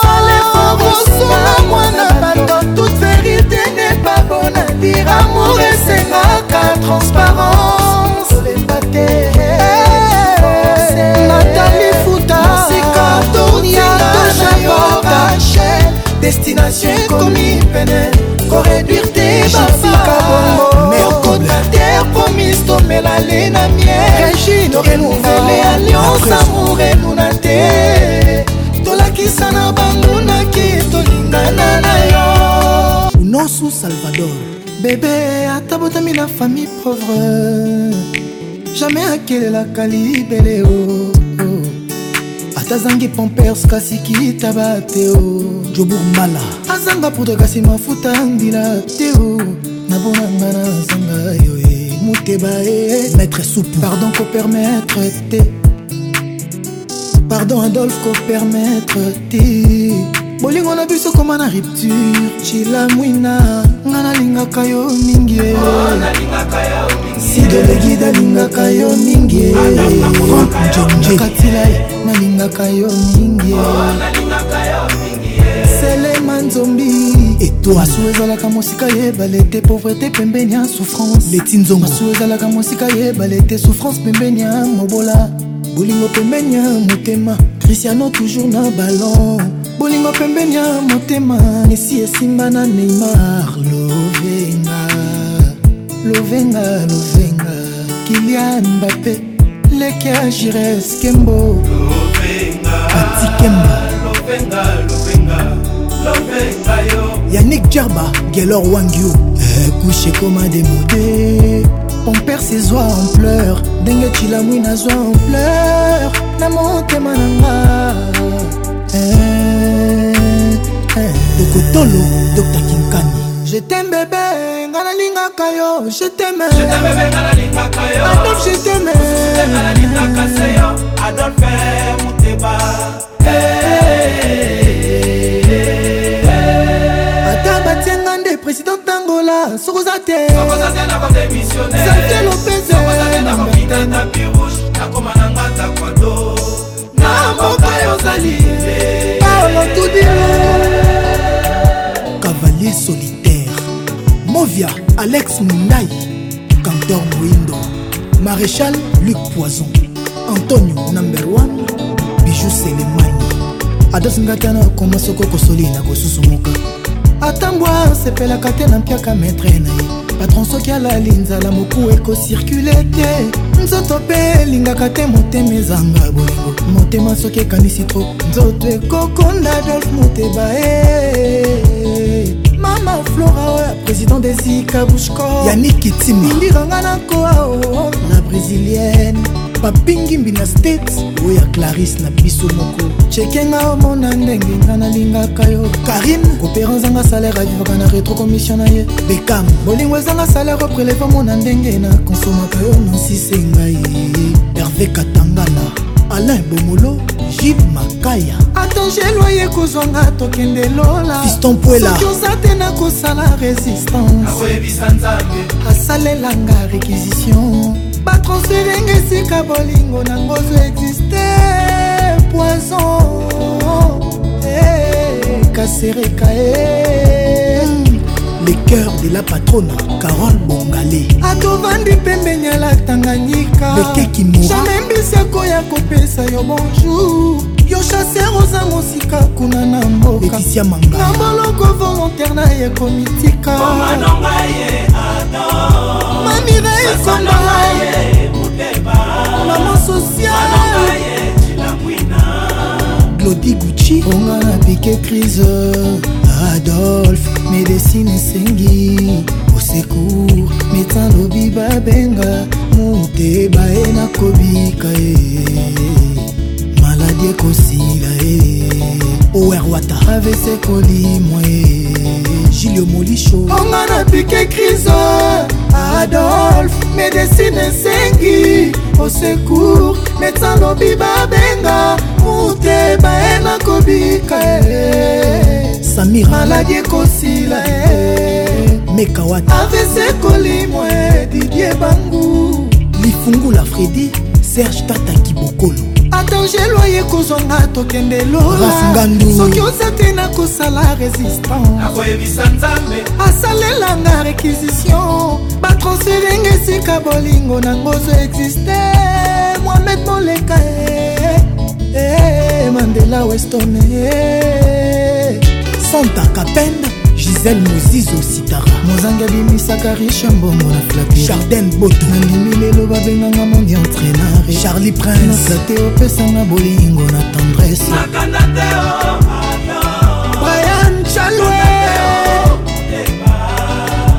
saleforosola mwana bato toute vérité ne pas bon à dire amour esengaka transparence lepate natalie futa sikatornia tojayokache destination ekomi pene koreduire te bafikabongookota terre promise tomela le na miere torenouvele alliance amour enuna te tolakisa na bangunaki tolingana na yo nosu salvador bebe ata botami na famille pauvre jamai akelelaka libele o oh, oh. ata zangi pompers kasi kitaba te o oh. jobour mbala azanga poudre kasi mafuta andila teo nabonanga na zanga yo e moteba e maître soupu pardon kopermettre te pardon adolphe kopermettre te bolingo na biso koma na rupture cila mwina nga nalingaka yo mingi sidelegide oh, alingaka yo mingi katila e. nalingaka yo mingi e. ah, nzombi etoasu ezalaka mosika yebale te pauvreté pembeni ya souffrance leti nzongoasu ezalaka mosika yebale te souffrance pembeni ya mobola bolingo pembeni ya motema cristiano toujours na ballon bolingo pembeni ya motema esi esimba na neymar lovenga lovenga lovenga kilian mbape leki ya jires kembo atikemba yannick djerba gelor wangio ekush ekoma demode pomper sezwa ampleur ndenge cilamwi nazwa ampleur na motema na nga tokotolo dr kinkani jetem bebe nga nalingaka yo jetemeadolf jeteme adolfe muteba hey, hey, hey. ata batianga nde président tangola sokoza te zante lopezolotudie cavalier solitaire movia alex mindai cantor moindo maréchal luc poison antonio number 1 bijou selema adosinga te na okoma soko kosoli na kosusumuka atambwa asepelaka te na mpiaka maître na ye patron soki alali nzala moku ekosirkule te nzoto mpe elingaka te motema ezanga bolingo motema soki ekanisi tro nzoto ekokonda adolf moteba e mama flora oyo président desika bushko yaniki tima indiranga na koao oh, la oh, oh, brésilienne bapingi mbina state oyo ya claris na biso moko chekenga omona ndenge nga nalingaka yo karim kopera nzanga salere avivaka na retro commission na ye bekam bolingo ezanga salere prelevamo na ndenge na konsomaka yo nansise ngai herve katangana alain bomolo jibe makaya atangelo ye kozwanga tokende lolasoki oza te nakosala resistance asalelanga réquisition batronseringa esika bolingo nango zo existe poison kasereka eh, e hmm. le cœur de la patrona carole bongale atovandi pembeni ala tanganyika ekeki mo jamai mbisi akoya kopesa yo bonjour yo chaser ozanga osika kuna na mbokaetisia manga na moloko volontaire na ye komitika mamira ekomba mama social glodi gucci onga na pike crise adolphe médecine esengi secour médecin lobi babenga moteba ye nakobika ye maladi ekosila eh. e owerwata avc kolimwa e eh. julio molisho onga na pike kriso adolf médecine esengi osecour médecin lobi babenga moteba ye na kobika e eh. samir maladi ekosila e mekawata avc kolimwa e didie bangu lifungula fredi serge tata kibokolo atangelo ye kozwanga tokende lolasoki oza te nakosala résistance asalelanga réquisition batransferinga esika bolingo nangozo existe mohamed moleka e mandela westone santa kapenda gisele mozizo sitara mozangi abimisaka riche mbongo na flater jardin boto nandimi lelo babenganga mondi entraînare charlie prince naplate opesanga bolingo na tendresse brian chalwe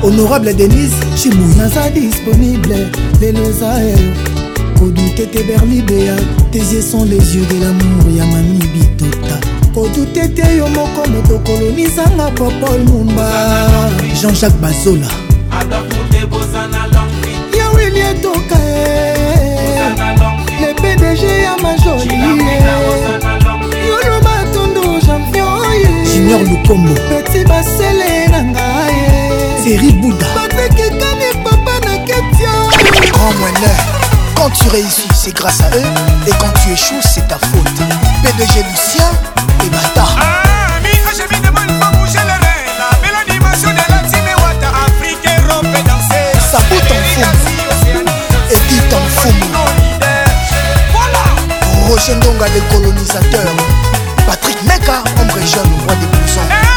honorable denise chimui naza disponible lelo eza eyo kodute te berlibeya tes yeux sont les yeux de l'amour ya mami bitota nakodute te yo moko moto kolonisanga popol mumba jean-jacques bazola yaweli etoka eh. le pdg ya majorie eh. yoloba tondo jampioye eh. junior lukombo peti basele na ngaye série bouda batekekani papa na ketia grand moineur Quand tu réussis, c'est grâce à eux, et quand tu échoues, c'est ta faute. PDG Lucien, Wata. Ah, mais je me demande pas où j'ai le rêve. La belle animation de la team Wata. Afrique, Europe et danser. Ça bout en fou. Et dit en fou. Voilà. Roger Ndonga, le colonisateur. Patrick Meka, hombre jeune, roi des prisons.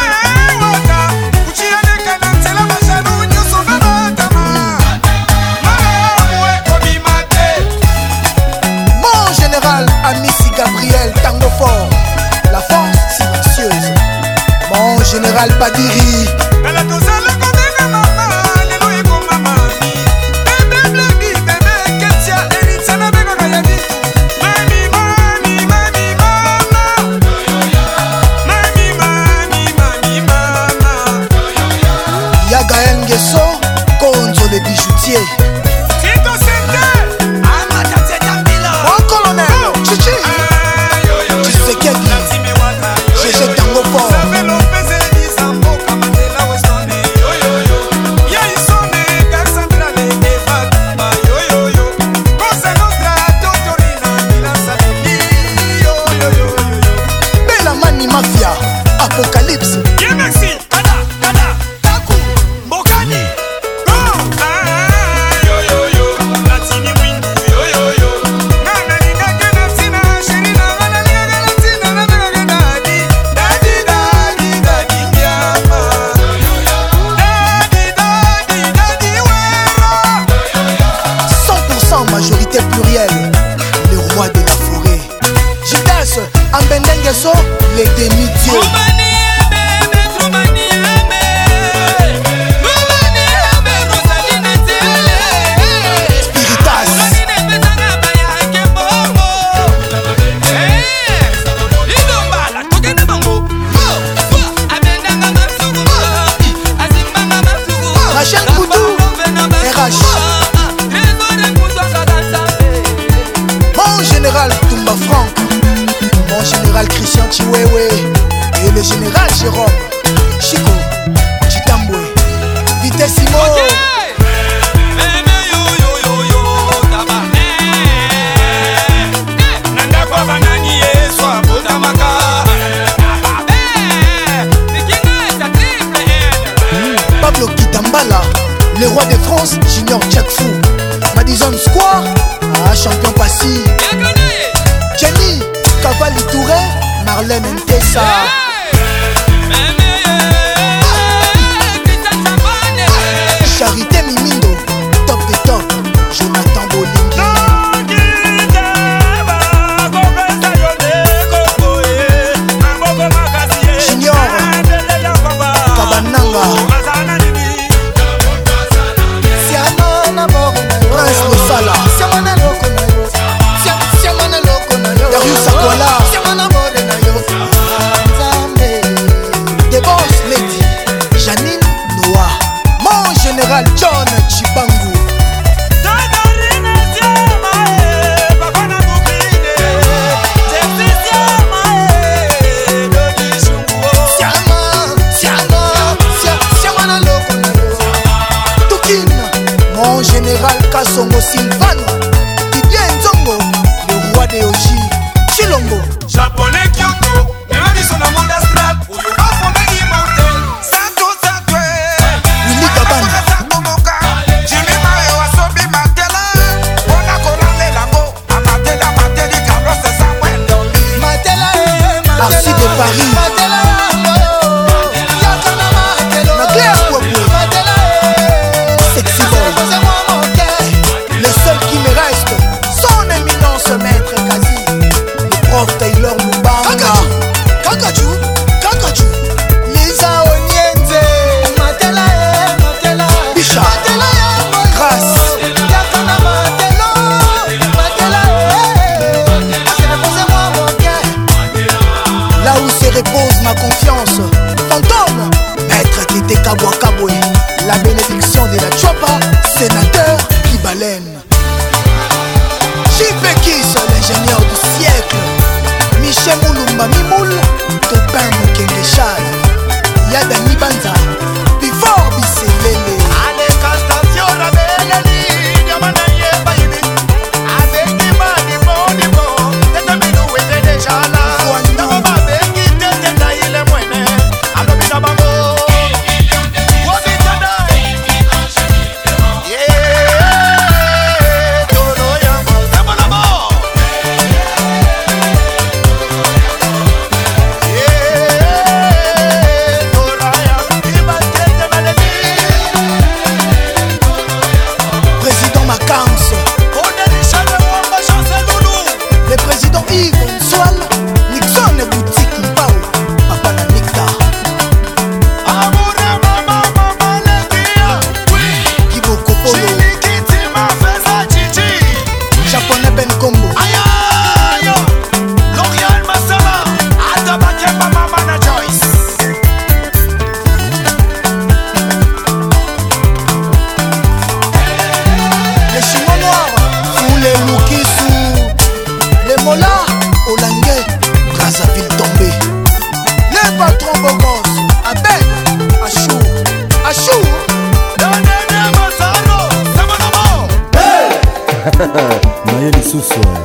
nosso sonho.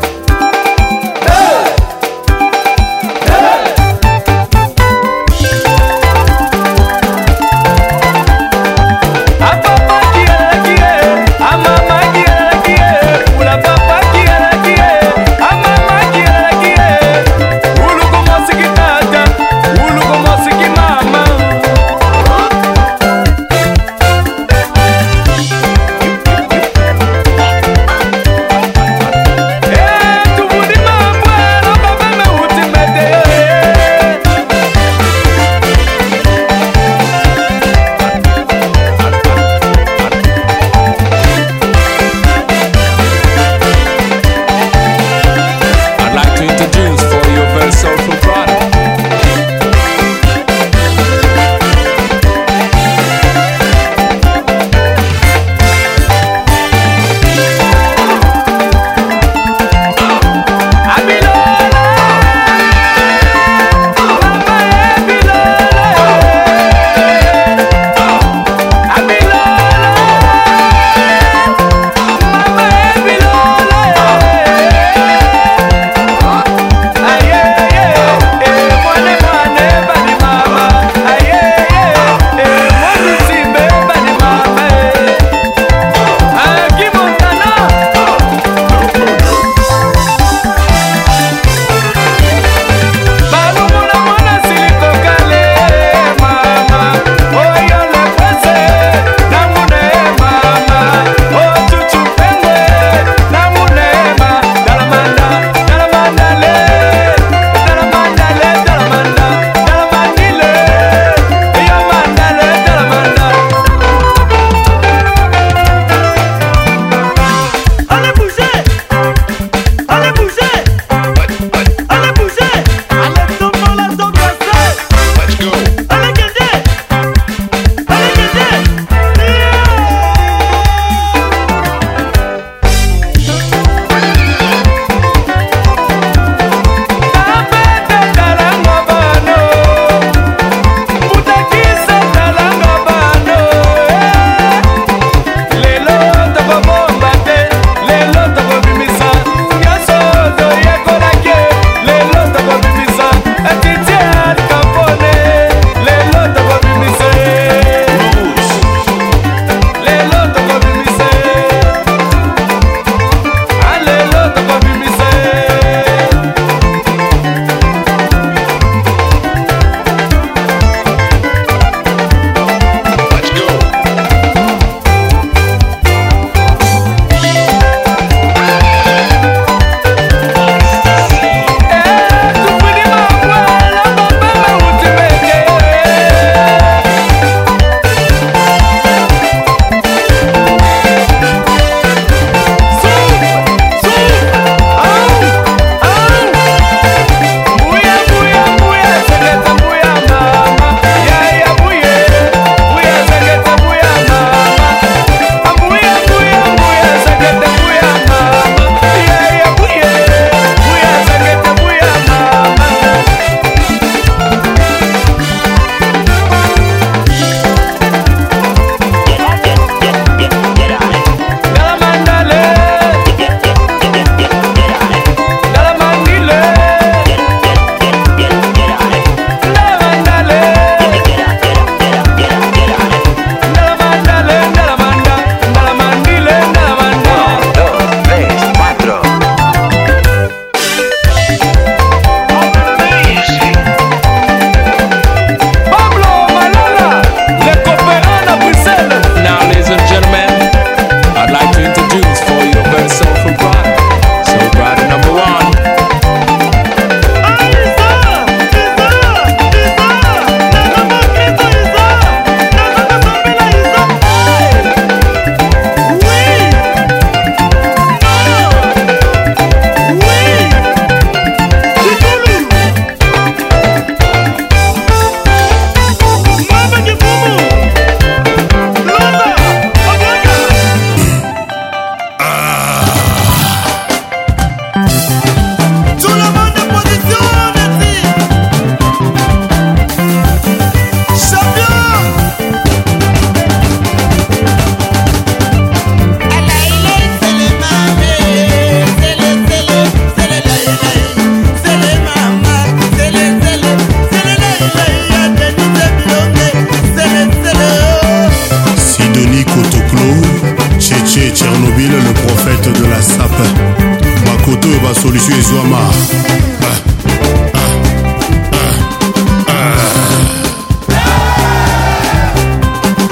bakoto oyo basolution ezwama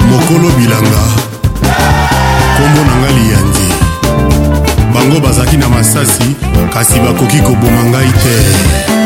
mokolo bilanga kombo na ngai liyandi bango bazalaki na masasi kasi bakoki koboma ngai te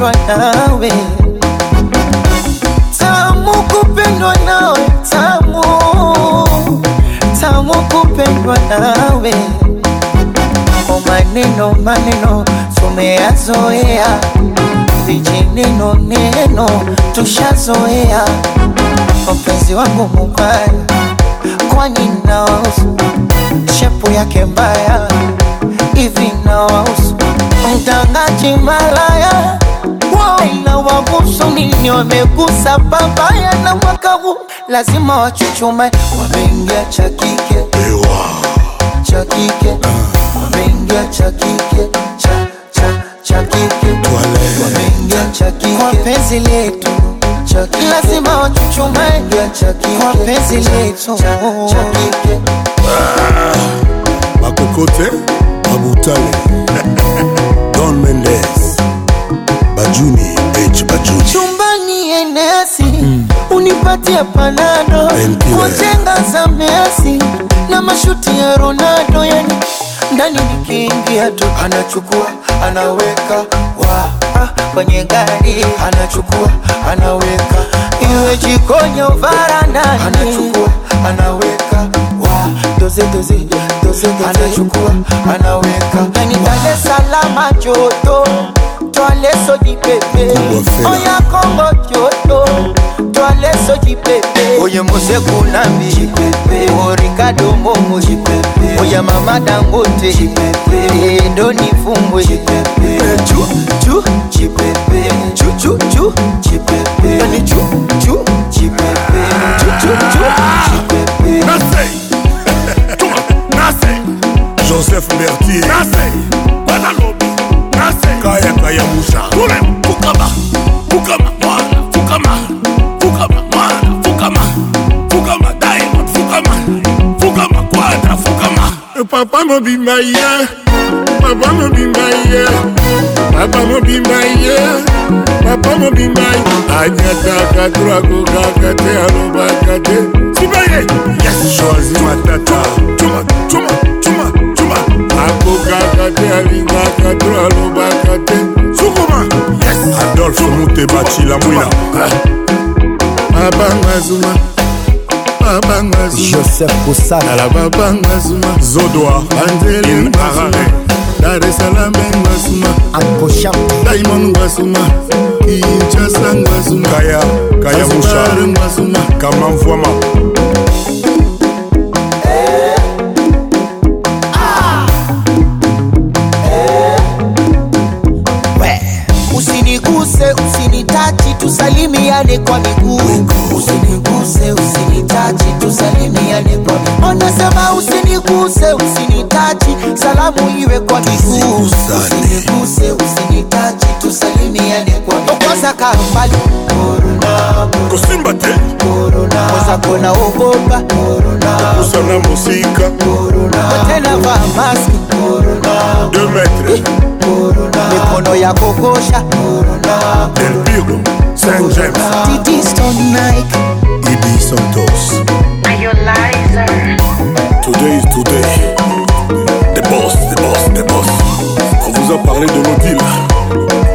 kupendwa nawe, tamu kupendwa nawe, tamu tamu kupendwa nawe. O oh, maneno maneno tumeyazoea, vijineno neno tushazoea. Mpenzi wangu mubaya, kwani naosu shepu yake mbaya hivi nawahusu mtangaji malaya na wagusu nini wamegusa babaya, na mwaka huu lazima wachuchume, wameingia cha kike ah. wameingia cha penzi letu lazima wachuchume kwa penzi ah. Abutale Don Mendes Bajuni, H Bajuni. Chumbani enesi mm. Unipatie panado kwa chenga za Messi na mashuti ya Ronaldo, yani ndani nikiingia tu anachukua anaweka wa ah, kwenye gari anachukua anaweka, iwe jikoni au varandani anachukua anaweka wa doze doze doze anachukua anaweka, yani Dar joto Tole soji pepe Oya pepe Oye mose kunambi oh, Oya mama dangote Edo eh, ni eh, Chu chu chipepe eh, Chu chu chu chipepe Yani chu chu chipepe Chu chu chu Nasei Joseph Mertier Nasei Kase kayaka ya musha kule fukama fukama mwana fukama fukama mwana fukama fukama diamond fukama fukama quadra fukama eh, papa mobimba ye papa mobimba ye papa mobimba ye papa mobimba ye anyataka twakokaka te alobaka te sibaye yes choisi matata cuma cuma akokaka te alingaka to alobaka te sukuma adolfe muteba cila mwina babanga zuma babanga joseph kosanala babanga zuma zodoa banzele arare dar esalame ngasuma akosha daimon ngasuma kinshasa ngasuma kaya kaya mushar ngasuma kamamvwama usiniguse, usinitachi, tusalimiane kwa miguu. Usiniguse, usinitachi, usiniguse, usinitachi, salamu iwe kwa miguu. Usiniguse, usinitachi, tusalimiane okozaka mbali kosimba te ozakona obomba kosana mosika kotelava maske de metre ekono ya kokosha elpiro st james titistonike ibi santos today is today the boss the boss the boss on vous a parlé de nos deals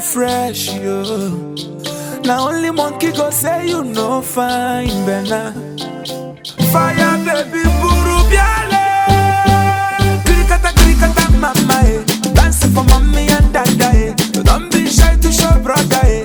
fresh, yo. Now only monkey go say you no fine, Bena. Fire baby, buru Krikata krikata mama, eh. Dancing for mommy and dada, eh. don't be shy to show brother, eh.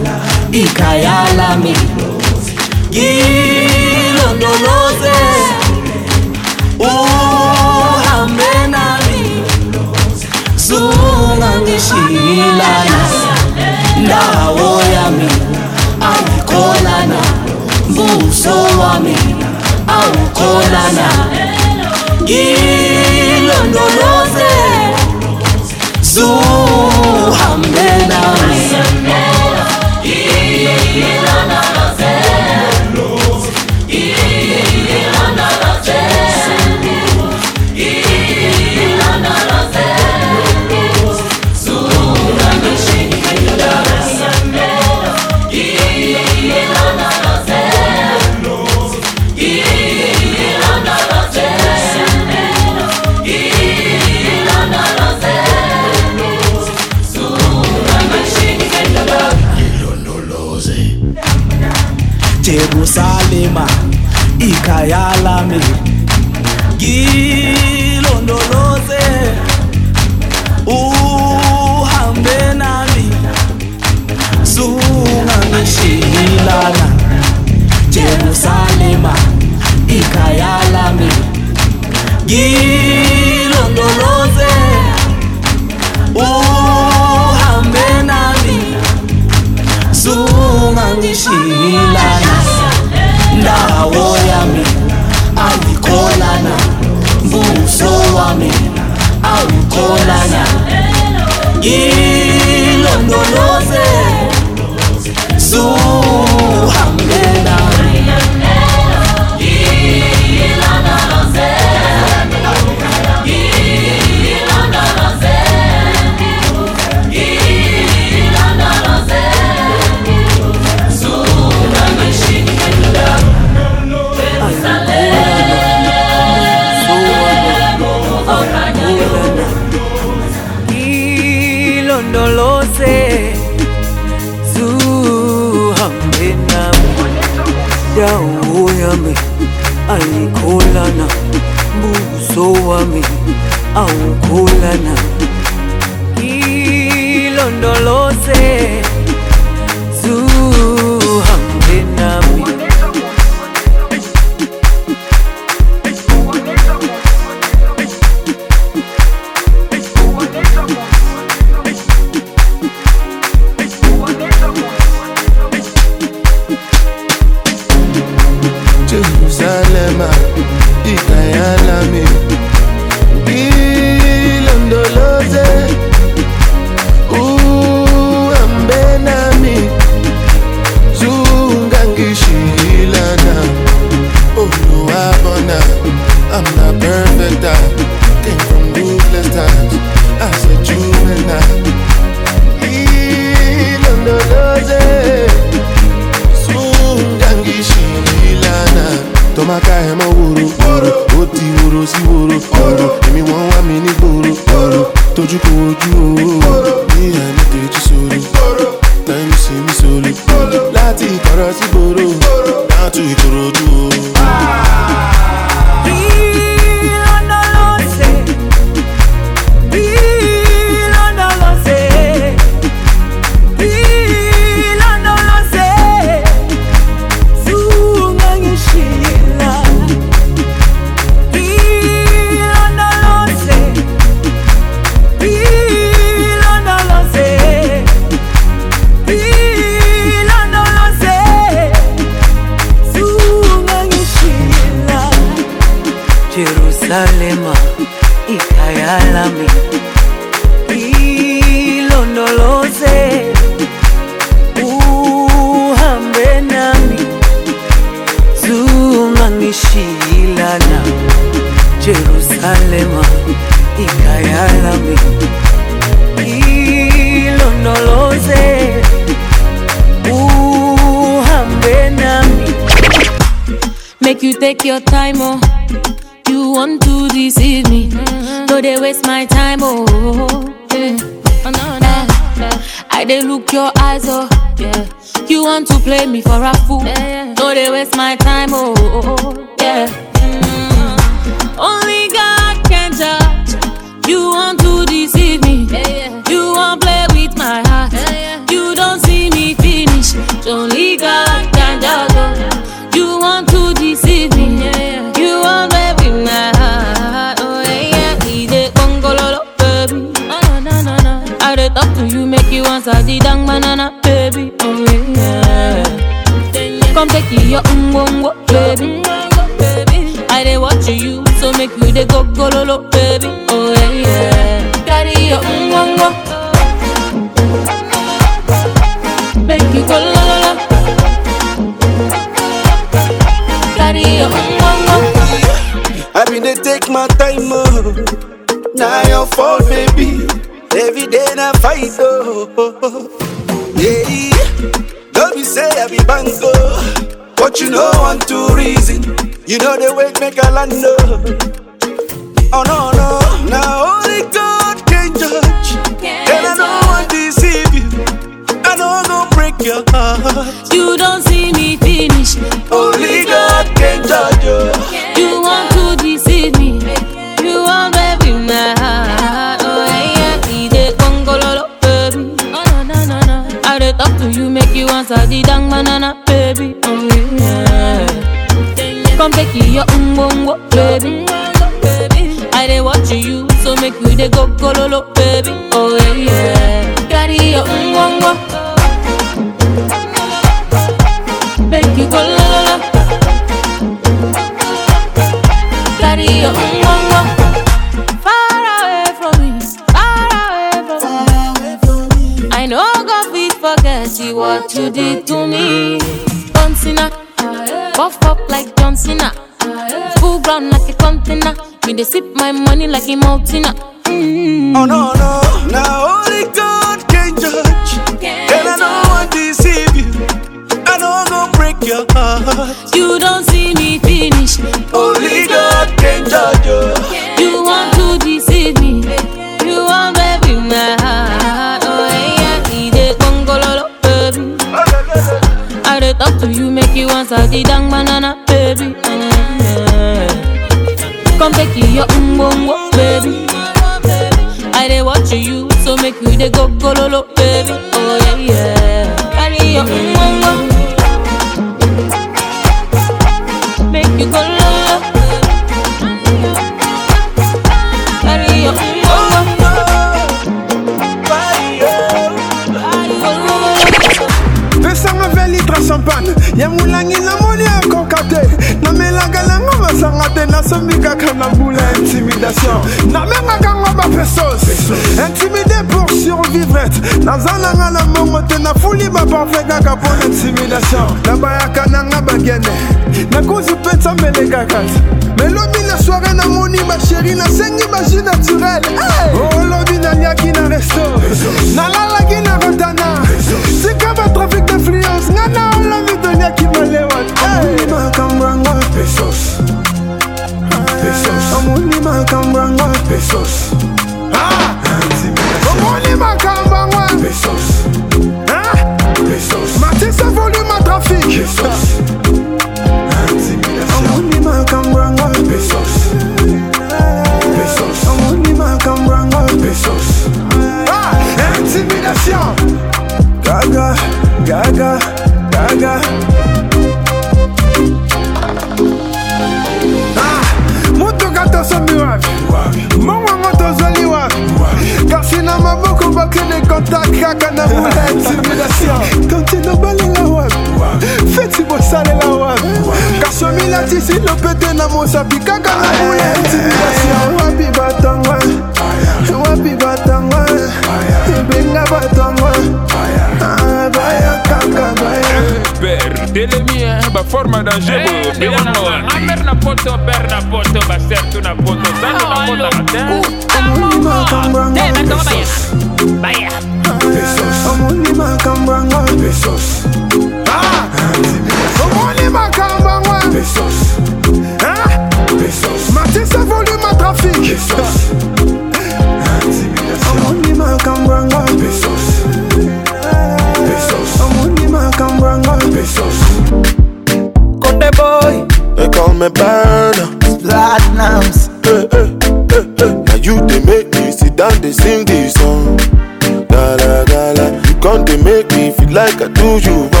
like I told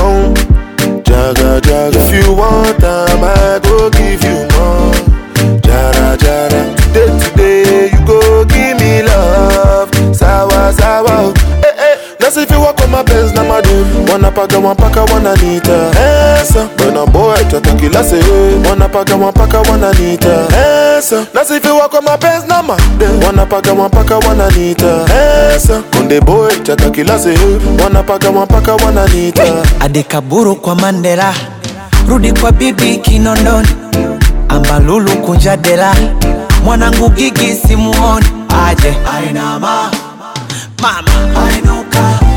kila wanapaka mwapaka wananiita nasifiwa kwa mapenzi na made, wanapaka mwapaka wananiita konde boy chaka kila wanapaka mwapaka wananiita Adekaburu kwa Mandela, rudi kwa bibi Kinondoni, ambalulu kunja dela, mwanangu gigi simuoni aje mama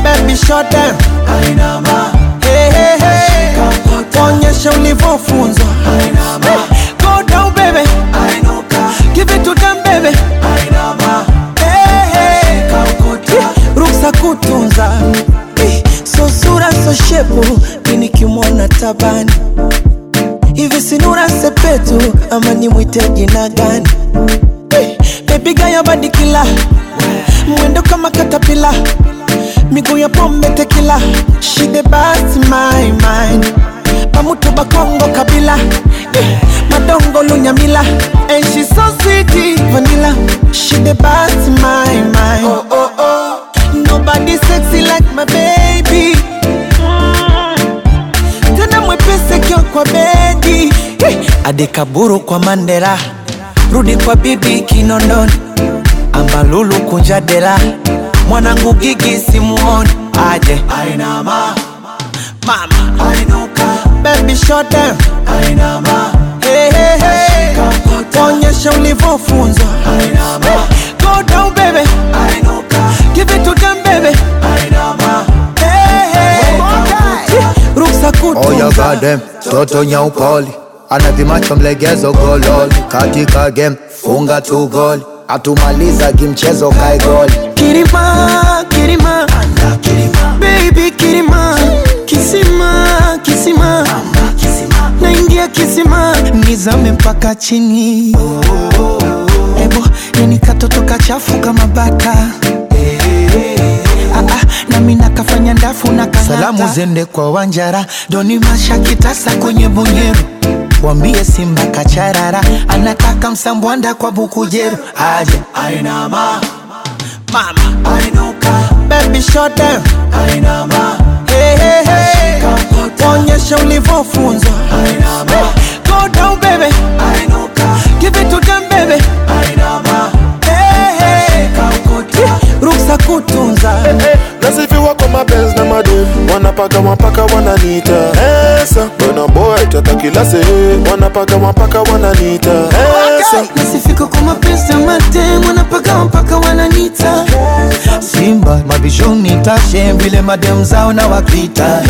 baby shot down hey, hey, hey. Onyesha ulivyofunzwa. Go down baby. Ruksa kutunza. Hey. Eh, so sura so shepu mimi kimwona tabani. Hivi sinura sepetu ama nimwite jina gani? Hey. Eh, baby gaya badikila. Mwendo kama katapila. Miguu ya pombe tekila. She the best my mind. Bamutu Bakongo Kabila Madongo Lunyamila And she so sweet vanilla She the best my mind Oh oh oh Nobody sexy like my baby mm. Tena mwepese kio kwa bedi Adekaburu kwa Mandela Rudi kwa bibi Kinondoni Ambalulu kunjadela Mwanangu gigi simuoni aje Ainama Mama Ainama baby shot down. Ainama. Hey, hey, hey. Onyesha ulivyofunza. Ainama. Go down baby. Ainuka. Give it to them baby. Ainama. Hey, hey. Ruksa kutunga. Oh, you got them. Toto nyaupoli. Anadhimacho mlegezo gololi. Katika game funga tu goli. Atumaliza kimchezo kai Kirima, kirima. kirima. Baby kirima. kirima kisima, kisima, naingia kisima nizame mpaka chini Ebo nini katoto kachafu kama bata hey, ah, ah, nakafanya ndafu na kanata. zende kwa Wanjara, Doni Masha kitasa kwenye bunyeru wambie Simba kacharara anataka msambwanda kwa Bukujeru aje ainama mama ainuka baby ainama onyesha ulivyofunzwa go down baby give it to them baby ruksa kutunza nasifiwa kwa mapenzi made wanapaka mapaka wananiita esa bonaboa itatakilase wanapaka mapaka wananiita esa nasifika kwa mapenzi ya mate wanapaka mapaka wananiita simba mabishoni tashe vile madem zao na wakita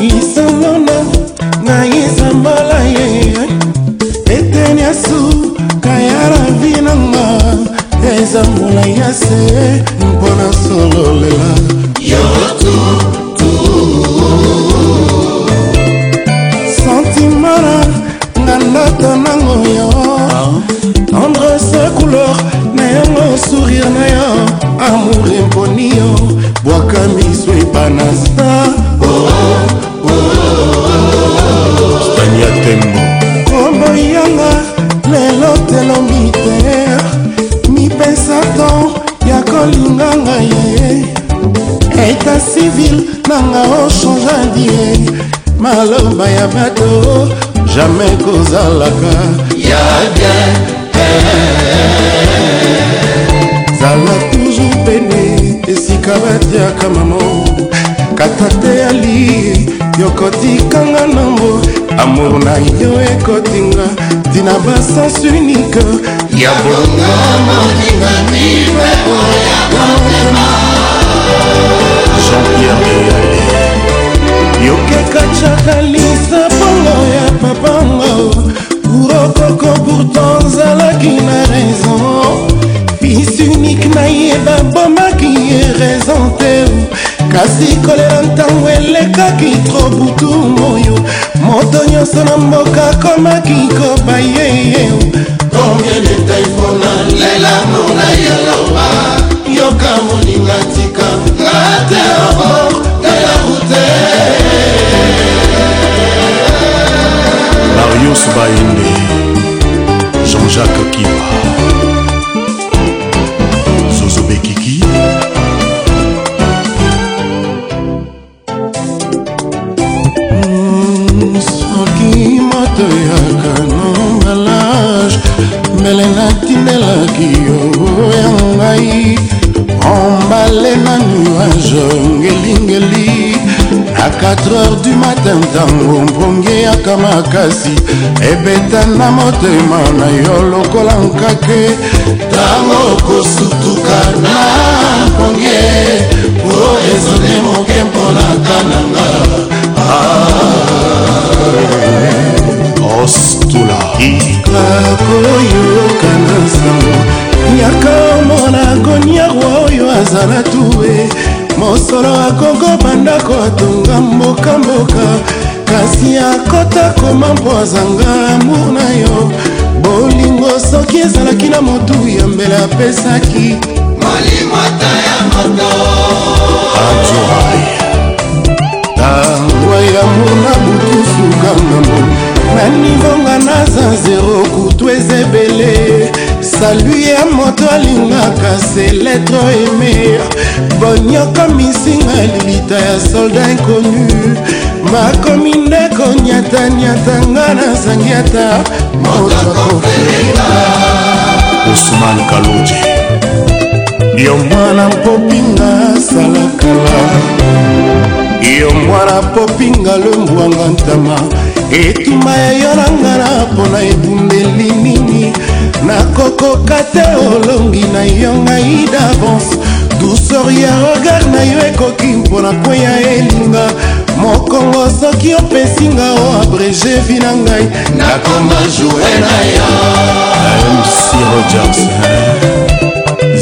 isamona na isamala ye eteni asu eza molai ya se mpona sololela sentimana na ndoto nango yo ah. tendrese couleur na yango sourire na yo amour emponi yo bwaka miso epanasa oh, oh, oh. komboyanga lelo telo balinga ngai eta civil nanga ochangeandi ye maloba ya bato jamai kozalaka ya bien eh. zala toujours pene esika batiaka mamo kata teyali yokotikanga nango amour na yo ekotinga tina basens unike ya bongo moninga mibeko ya motema jean-pierre beyale yokeka chakalisa mpongo ya papango urokoko pourtant ozalaki na raison fils unique nayeba bomaki ye raison te kasi kolela ntango elekaki tro butu moyo moto nyonso na mboka komaki kobayeye combien de taifona lelamo na yoloba yoka moninga tika ngate obor tala rute marius bainde jean-jacques kiba orange ngelingeli na 4h du matin ntango mbongeyaka makasi ebeta na motema na yo lokola nkake ntango kosutuka na mbonge po ezone moke mponaka nanga ostula ikako yoka na sango yakomona goniaru oyo azala tue mosolo akokoma ndako atonga mbokamboka kasi akota koma mpo azanga amour na yo bolingo soki ezalaki na motu ya mbele apesaki molimota ya moto tangwa ya mona butusuka ngambo nanivonga naza zero kutu eza ebele salu ya moto alingaka seletro emer bonyoko misinga libita ya solda inconnu makomi ndeko nyatanyata nga nazangi ata moto akofelinga osman kaluji yo mwana popinga salakala yo mwana popinga lombwanga ntama etuma ya yo na ngana mpona ebundeli nini nakokoka te olongi na yo ngai davance dusor ya regard na yo ekoki mpona kweya elinga mokongo soki opesinga o abrege vi na ngai nakoma joue na yo mc rogers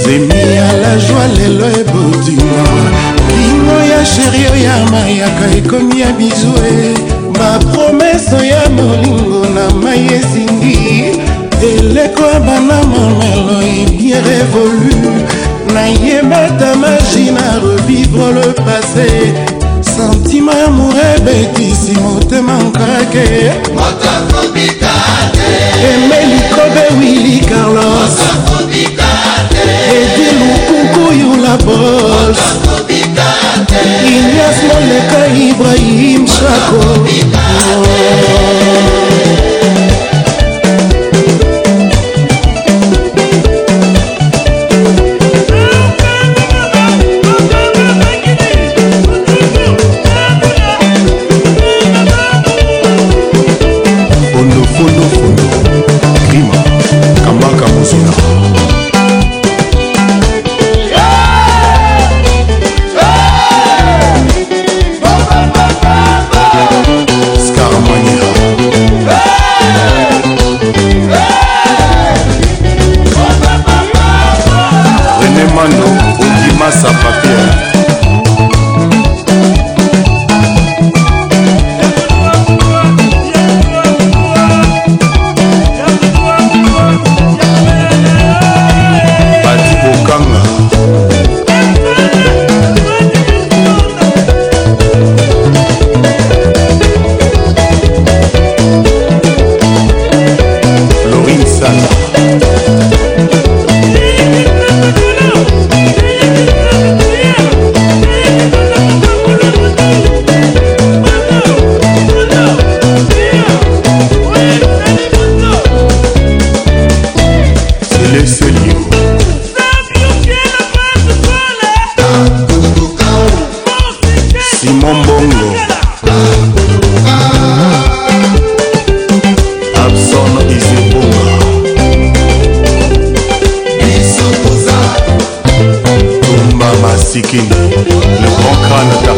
zemi ya la joi lelo ebodima lingo ya sherio ya mayaka ekomi ya bizue bapromeso ya molingo na mai esingi eleko ya banama melo ebien révolu nayebata magi na revivre le passé sentima ya morebetisi motema nkake emeli kobe wili carlos edi lukuku yula bos inias moleka ibrahim shako oh. Tiki, le grand crâne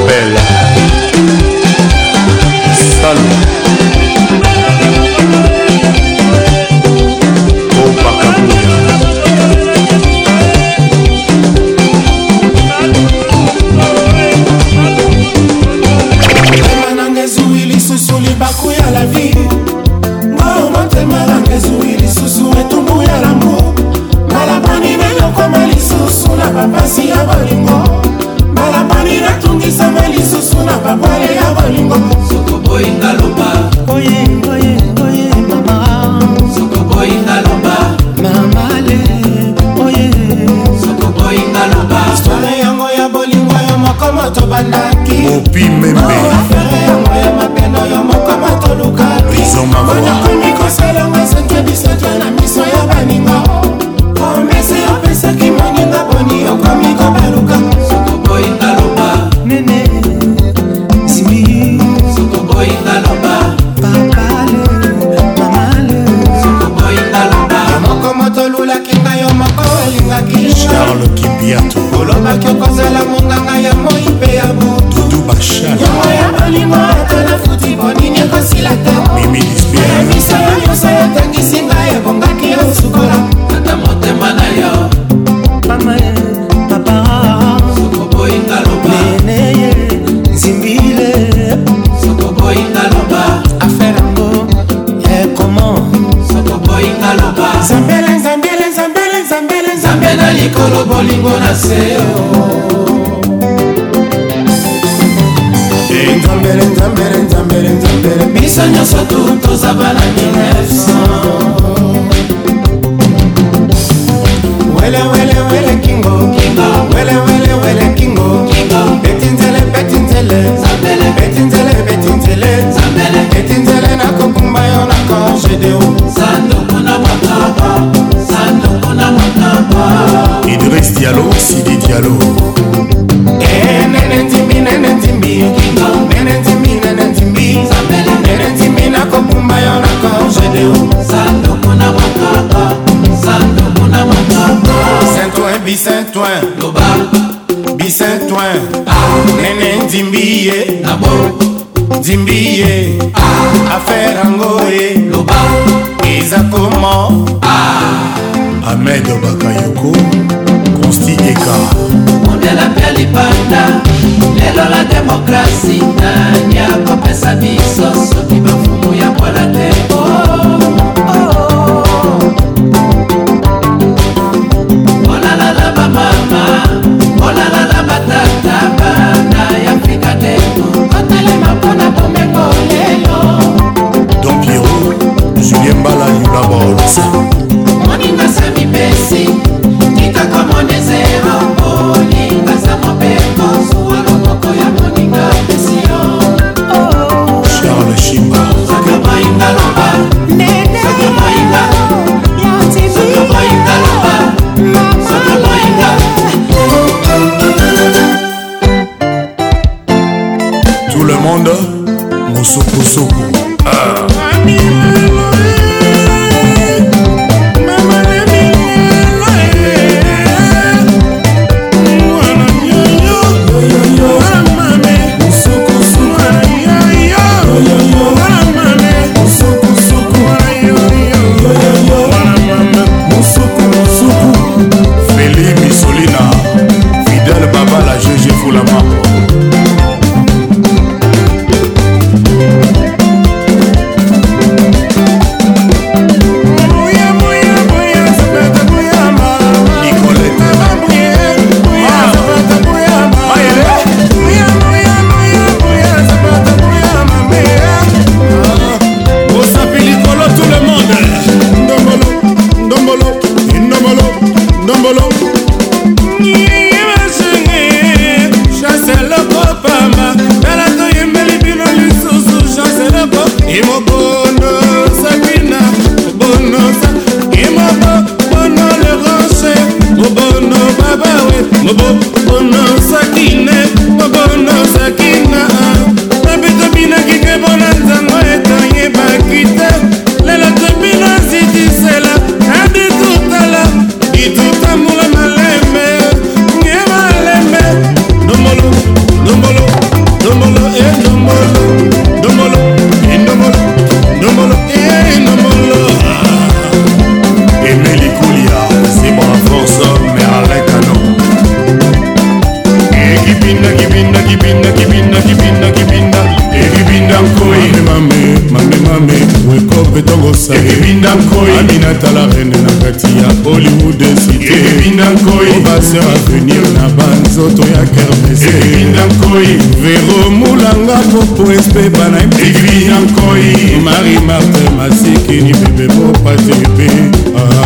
dakermeseinankoi vero mulanga popo espe banaiginankoi mari marte masikini bebe po patripe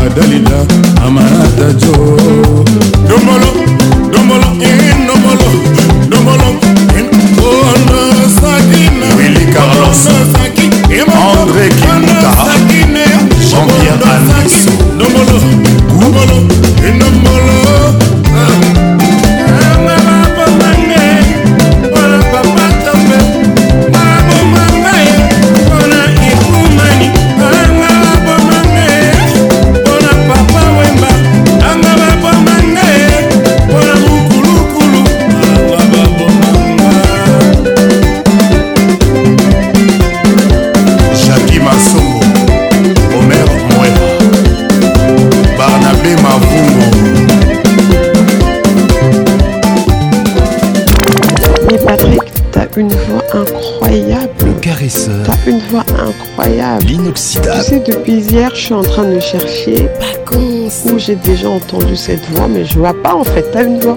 adalida ah, amanata jo dombolo dombolo eh. incroyable. L'inoxydable. Tu sais, depuis hier, je suis en train de chercher où j'ai déjà entendu cette voix, mais je vois pas en fait. T'as une voix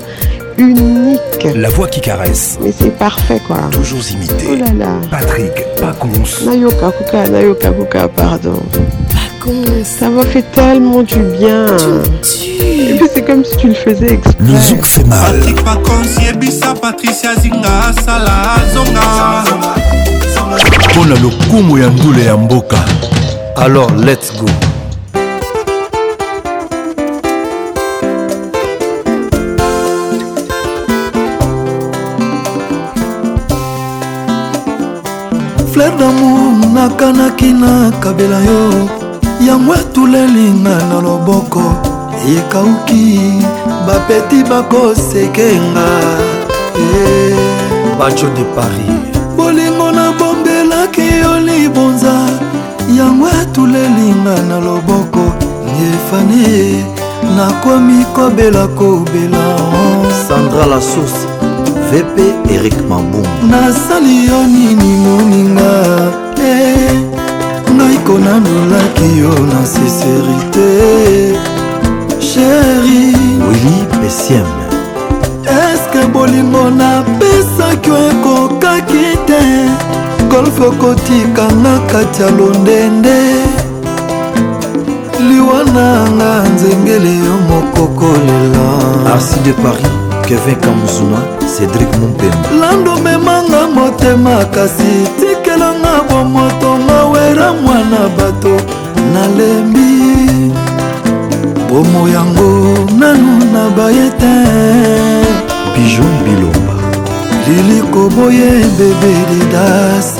unique. La voix qui caresse. Mais c'est parfait quoi. Toujours imité. Oh là là. Patrick Pacons. Nayoka Kuka, Nayoka Kuka, pardon. Pacons. Ça m'a fait tellement du bien. c'est comme si tu le faisais exprès. Le zouk fait mal. Patrick Pacons, Yebisa, Patricia Zinga, Salazonga. Zonga. mpo na lokumu ya ndule ya mboka alors let's go fleur damour nakanaki na kabela yo yango atulelinga na loboko ekauki bapeti bakosekenga hey. Eh. bacho de paris bolingo na libonza yango atulelinga na loboko yefane nakomi kobela kobela sandra la source vp erik mambum nasali yo nini moninga e eh, ngaiko nalulaki yo na sincerité sheri wili pesiem eske bolingo napesaki ekokaki te golfe okotikanga kati ya londende liwananga nzengele yo moko kolela arsi de paris kevin kamzuna cédrik mompemba landomemanga motema kasi tikelanga bomoto mawera mwana bato nalembi bomo yango nanu na bayete bijon bilomba lili koboye bebe lidas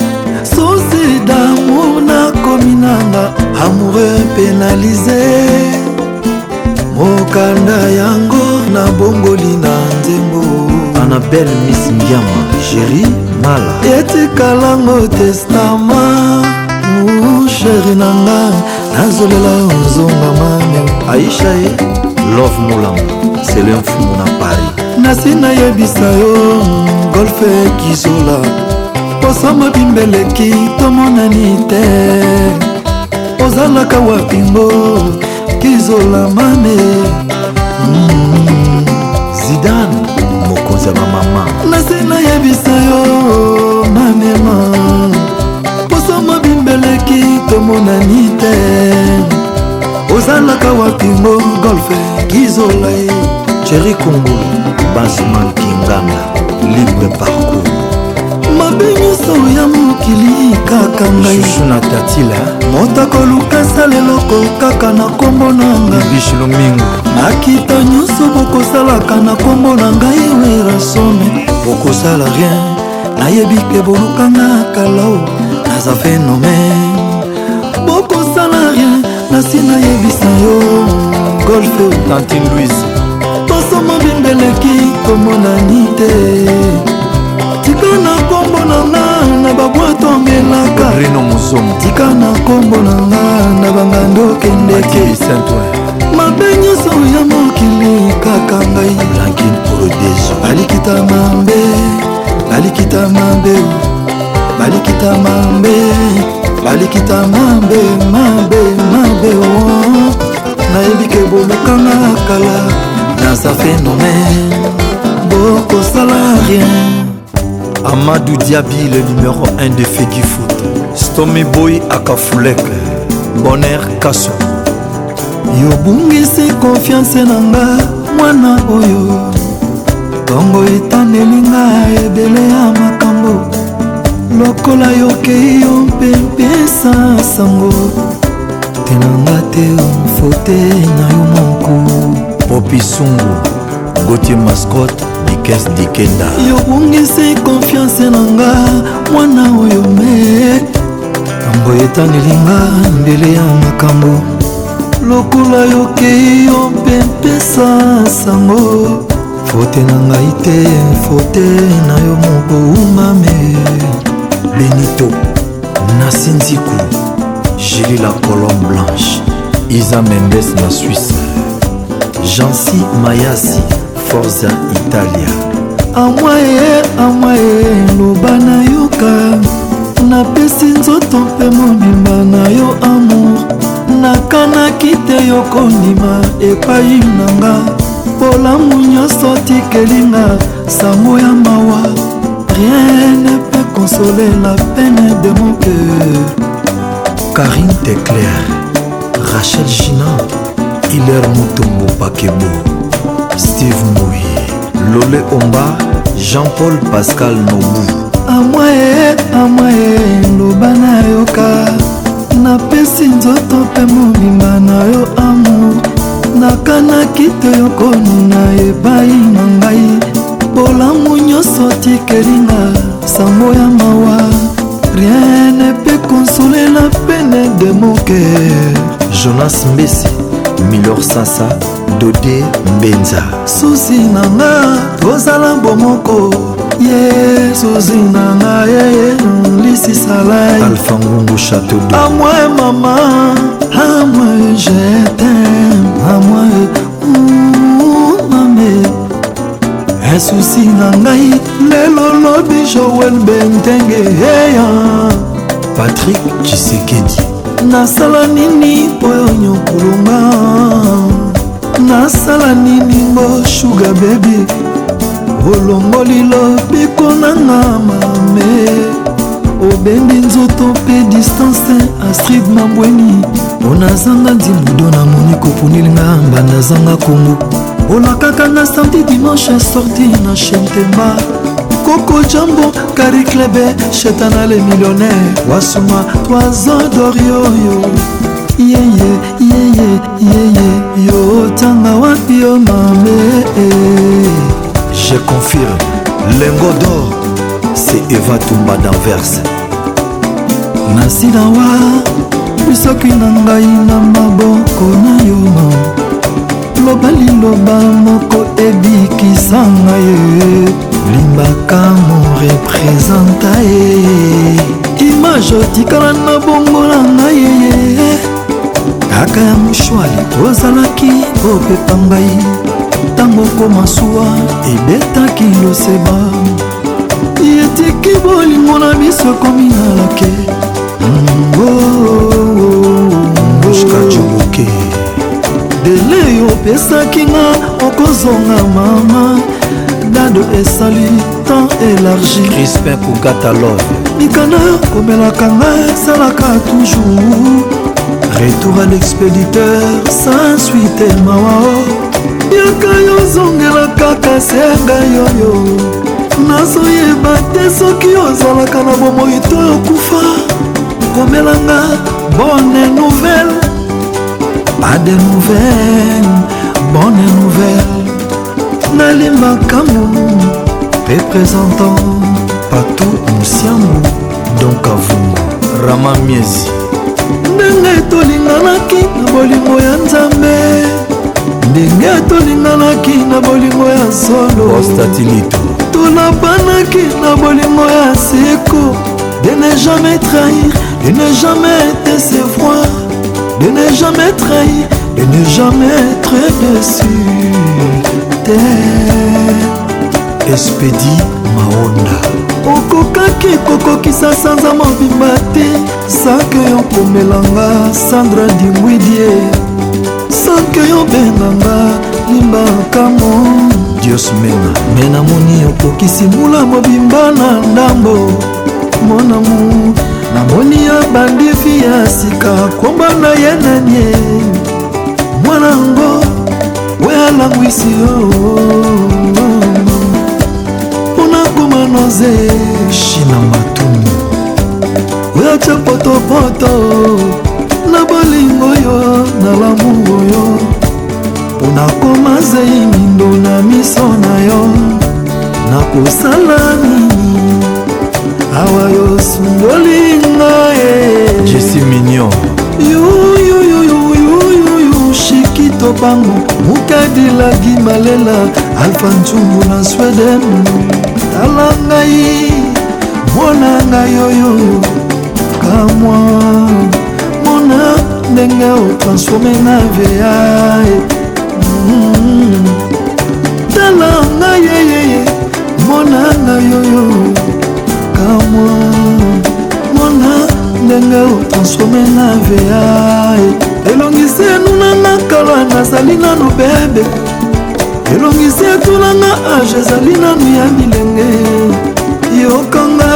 susi damour nakomi nanga amoureux penalize mokanda yango na bongoli na nzembo anabel miss ngiama sheri mala etikalango testama sheri nanga nazolela ozonga mame aisha ye love molango selenfumu na paris nasi nayebisa yo golfe kizola kosomba bimbeleki tomonani te ozalaka wapingo kizolamane mm. zidane mokonzi ya bamama nase nayebisa yo mamema kosomba bimbeleki tomonani te ozalaka wapingo golfe kizolai cheri kongolo basman kinganga libre parcours mabe nyonso ya mokili kaka ngaisusu tatila motako lukasa leloko kaka na nkombo na ngailomingu makita nyonso bokosalaka na nkombo na ngai werasone bokosala rien nayebi ke bolukanga kalao naza phénomène bokosala rien nasi nayebisa yo golfe tanti louise tosoma bimbeleki tomonani te tika nako nanga na babwato ongelaka reno mosomo tika na nkombo nanga na bangando okendeke mabe nyonso ya mokili kaka ngai balikita mabe balikita mabe balikita mabe balikita mabe mabe mabe oh. nayebi ke bolukanga kala naza phénomène bokosala rien amadou diabi le numéro 1 de fegi foot stomy boy akafulek bonheur kaso yobungisi konfiance na nga mwana oyo ntongo etanelinga ebele ya makambo lokola yokei yo mpe mpesa sango tenanga te fote na yo moko popisungu gotie mascot dikes dikenda yobungisi tandelinga mbele ya makambo lokola yokei yo mpe mpesa sango fote na ngai te fote na yo moboumame benito nasi nziku jili la colombe blanche iza mendes na suisse jansi mayasi forza italia amwaye amwaye loba nayoka napesi nzoto mpe mobimba na yo amour nakanaki te yo kondima epai na nga polamu nyonso tikelinga sango ya mawa rien ne peut consoler la peine de mon cœur karine teclair rachel ginan hilaire motombo pakebo steve moi lole omba jean-paul pascal nobu amwaye amwaye loba nayoka napesi nzoto mpe mobimba na yo amour nakanaki te yokonuna epai na ngai bolamu nyonso tikelinga sango ya mawa rien ne peut consoler la peine de mon cœur jonas mbesi milor sasa dode mbenza susi na nga tozala bomoko yesozi na nga ye lisisalai alpha ngungu chateau d amwe mama amwe jetem amwe mm, mame esusi na ngai lelo lobi joel bentenge heya patrik cisekedi nasala nini po yo nyokulunga nasala nini ngo shuga bebi olongoli lobiko nanga mame obendi nzoto mpe distance astrid mabweni mpo nazanga ndimudo namoni kopunilinga mbanda zanga kongo olakaka na samedi dimanche sorti na shentemba koko jambo kari klebe shetana le millionnaire wasuma 3 ans dorioyo yeye yeye yeye yotanga wapi yo mame eh, eh. je confirme lengo d'or c'est eva tumba danverse na nsinawa bisoki na ngai na maboko na yo loba liloba moko ebikisanga ye limbaka mo représenta ye image otikala na bongo na ngai ye kaka ya moshwali ozalaki kopepa ngai ntango okoma suwa ebetaki loseba etiki bolingo na biso ekomi na lake mushkajoboke delei opesaki nga okozonga mama dado esali temps élargi respect pour gatalove mikanda komelaka nga esalaka toujours retour à l'expéditeur sans suite mawao yaka yozongela kaka senga yoyo nazoyeba te soki ozalaka na bomoi to okufa komelanga bone nouvelle pas de nouvelle bone nouvelle nalimakamu mpe présentant patou mosiambu donk avungu rama miezi ndenge tolinganaki na bolingo ya nzambe ndenge tolinganaki na bolingo ya solostatinitu tolabanaki na bolingo ya seko de ne jamais trahir de ne jamais décevoir de ne jamais trahir de ne jamais être déçu te espedi maonda okokaki kokokisa sanza mobimba te sake yo komelanga sandra dimwidie soki oyobenganga limbakamo diosmena me namoni okokisi mbula mobimba na ndambo monamu namoni abandifi ya sika komba na ye nanie mwana yango we alangwisi yo oh, mpona oh, oh. koma noze shina matumi oyo atya potopoto na bolingo yo na lamu oyo mpo nakoma zei mindo na miso na yo nakosala nini awa yo sundolinga ye jesi minio shikito bango mukadilagi malela alfa ntumbu na sweden tala ngai mwana ngai oyo kamwa nana ndenge otransforme na va hmm. tala ngai yeyeye mona ngai oyo kamwa mona ndenge otransforme na va elongisi enunanga kala nazali nano bebe elongisi etunanga age ezali nano ya bilenge yokanga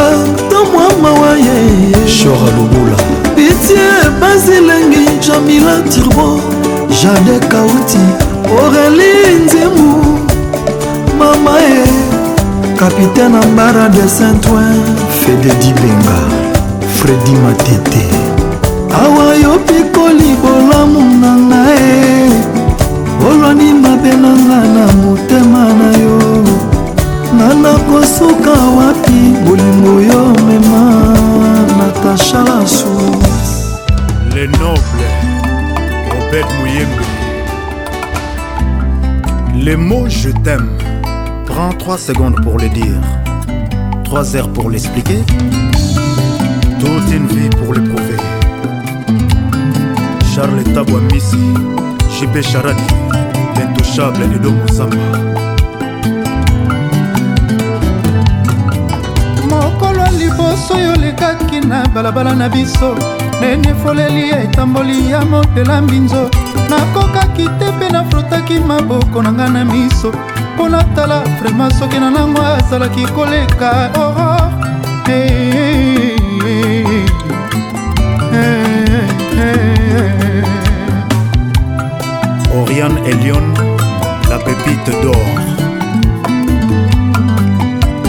tomwa mawa yeye shora lobula mathieu bazilengi jamila turbo jade kauti oreli nzembu mama e kapitaine ambara de saint-oin fede dibenga fredi matete awa yopikoli bolamu na nga e olwani mabe na nga na motema na yo nga nakosuka wapi bolingo yo mema natasha lasu Les noble Robert Mouyembe. Le mot je t'aime Prends trois secondes pour le dire, trois heures pour l'expliquer, toute une vie pour le prouver. Charles Tabouamissi, JP Charadi, l'intouchable Edo Mozamba. mokolo liboso yo lekaki na balabala na biso nene foleli etamboli ya motela mbinzo nakokaki te mpe nafrotaki maboko na ngai na miso mpo natala vraimen soki na nango azalaki koleka oro oh, oh. oriane elion la pépite d'or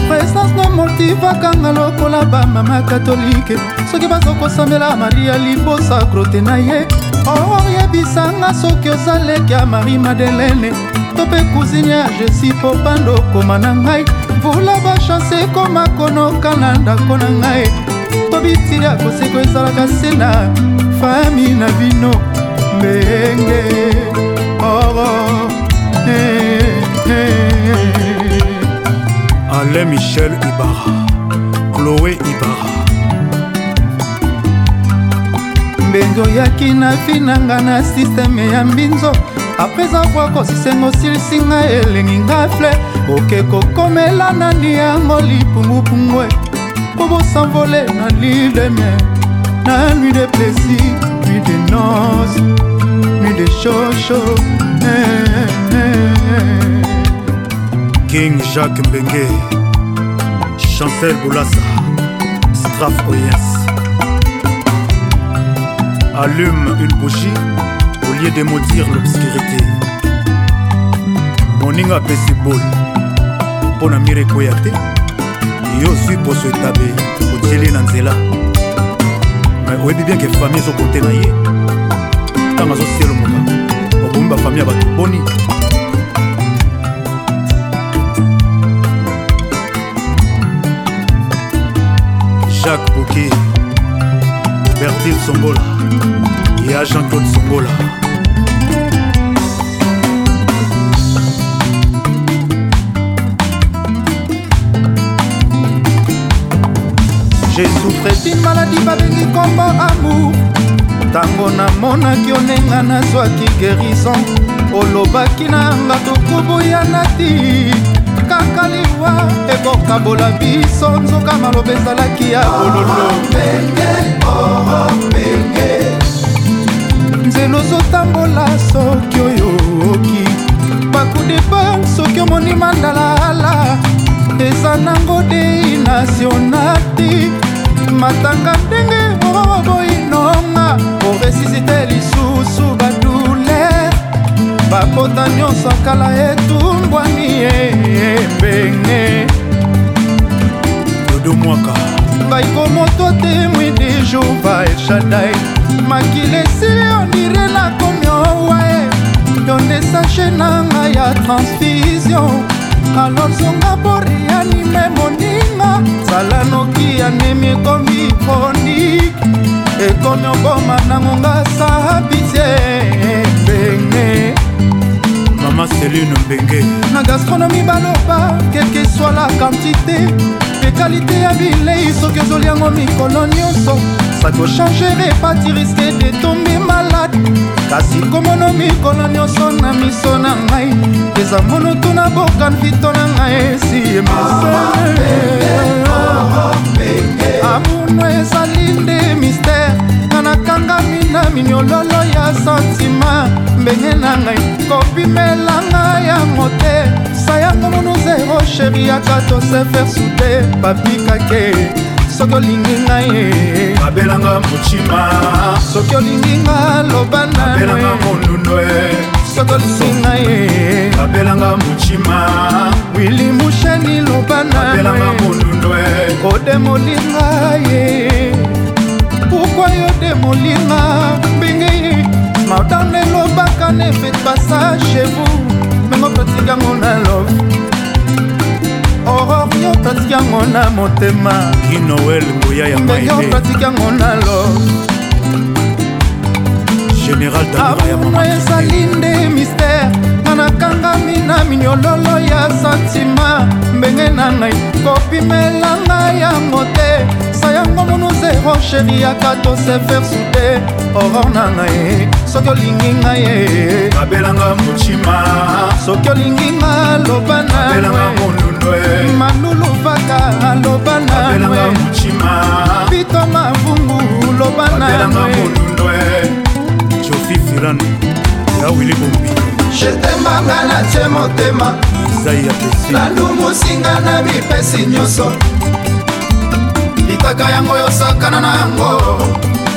présence no motivakanga lokola bamama katolike soki bazokosambela maria libosa grote na ye oh, oyebisanga soki oza leke ya marie madelene to mpe kuzine ya jesi mpo bando okoma na ngai vula bashanse ekoma konoka na ndako na ngai to bitili ya koseko ezalaka se na fami na bino mbenge oro oh, oh. eh, eh, eh. alain michel ibara chloé ibara mbenge oyaki na finanga na sisteme ya mbinzo apres avwako sisengo silisinga elengi ngafle oke kokomela nani yango lipungupungwe po bosanvole na lile de mer na nuit de plaisir nuit de noce nuit de chocho eh, eh, eh. king jacques mbenge chancel boulasa straf oyens allume une bougie au lieu de maudire l'obscurité moninga apesi bol mpo na mire ekoya te yo zwi poso etabe otieli na nzela me oyebi bianke fami ezokote na ye ntango azosielomoka obomi bafami ya bato boni jacques boki bertine songola ya jean-claude songola j'ai souffre d'une maladi babengi kombo amour ntango namonaki onenga nazwaki gerison olobaki na nga tokubu ya nati kaka liwa ekokabola biso nzoka maloba ezalaki ya bololo nzela ozotambola soki oyo oki bakudepa soki omoni mandalaala eza nango dei nationati matanga ndenge oboinonga oresusite bakota nyonso kala etumbwani epenge dodomwaka ngai komoto temwi di jouva eshadai makili esili ondirela komiowae yondesashe na ngai ya transfusion alozonga borianime moninga zala noki ya ndimi ekomi pondik ekomi oboma nango nga sabitie ebenge mama selune mbenge na gastronomi baloba keke swala kantite mpe kalite ya bilei soki ozoli yango mikolo nyonso sakochange repati riske detombe malade kasi komono mikolo nyonso na miso na ngai eza mono tuna bokanfito na ngai esiyemesele amuno ezali nde mistere nakangami na minyololo ya santima mbenge na ngai kobimelanga yango te sayango munu zero sheri yaka tosefer sude papikake soki olingi ngai babelanga motima soki olingi nga loba naelanga mondundo soki olingi ngai babelanga motima wili musheni loba naelanga mondundo odemolinga ye molinga mbingi mardan elobaka nefet pasa chevu mengo pratike yango na lov ororio pratike yango na motema inoel nguya ya maendeo pratike yango na lov général damouna ezali nde mistere nakangami na minyololo ya santima mbenge na nai kopimelanga yango te sayango monuse rosheri ya kato sefer sude oror na ngai soki olingi ngai e eh. kabelanga motima soki olingi nga loba namanulu vaka aloba na pito mavungu loba na eh. jofi firan ya wili bombi jetembanga natie motema nalumusinga na bipesi nyonso litaka yango yosakana na yango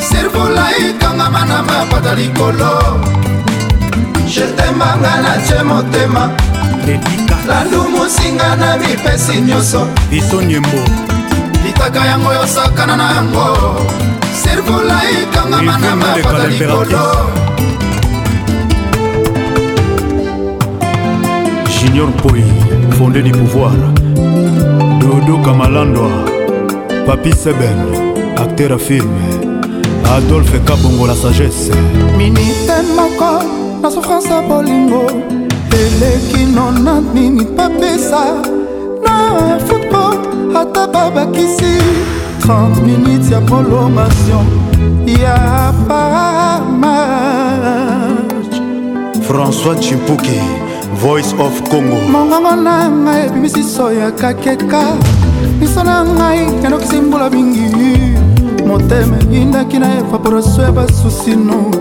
servola ekangama na mapata likolo jetembanga natie motema nalumusinga na bipesi nyonso isonyembo litaka yango yosakana na yango servola ekangama na mapata likolo Junior Poi, fondé du pouvoir. Dodo Kamalandwa, Papi Seben, acteur à film. Adolphe Kabongo, la sagesse. Minute moko, na souffrance à bolingo. eleki nona nini papesa na football ata babakisi 30 minutes ya prolongation ya paramage françois chimpuki voice of congo mongongo na ngai ebimisiso ya kakeka miso na ngai yandokisi mbula mingi motema eyindaki na evaporaso ya basusino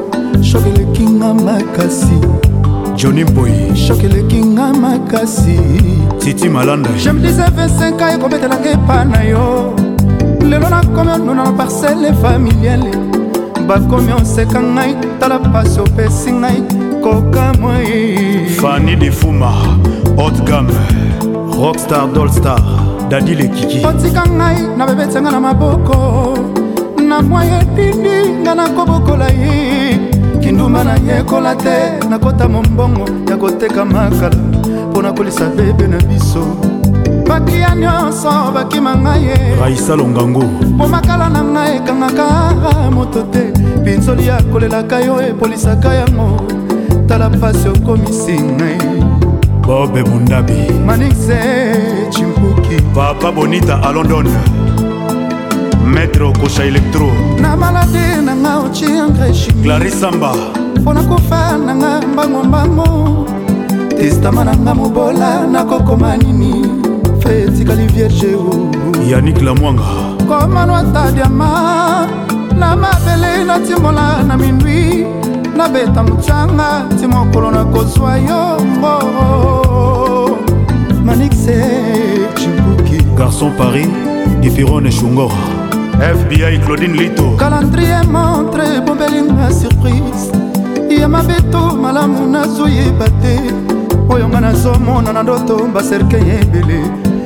shoki eleki nga makasi joni mboyi shoki eleki nga makasi titi malanda jemdise 25 ekobetelanga epa na yo lelo nakomi onuna na parcele familiale bakomi oseka ngai tala pasi opesi ngai kokamwa fani defuma hot game rockstar dolstar dadi lekiki otika ngai na bebetianga na maboko na mwa etindi nga nakobokola ye kindumba nayekola te nakota mombongo ya koteka makala mpo na kolisa bebe na biso bakiya nyonso bakima ngai ye raisa longango mpo makala na ngai ekangaka moto te pinzoli ya kolelaka yo epolisaka yango tala mpasi okomisi ngai bobe mundabi manixe chimpuki papa bonita a london maître okosha elektro na malade nanga ociangreshi clarisamba mpo na kofa nanga mbangombango testama nanga mobola nakokoma nini fe etikali vierge o yanik lamwanga komanwata diama na mabele natimola na minwi nabeta mocanga ti mokolo nakozwa yo oh, oh, oh. manixe cibuki garçon paris ifirone shungora fbi claudine lito calendrie montre bombelinga surprise ya mabeto malamu nazoyeba te oyo nga nazomona na ndoto baserke ya ebele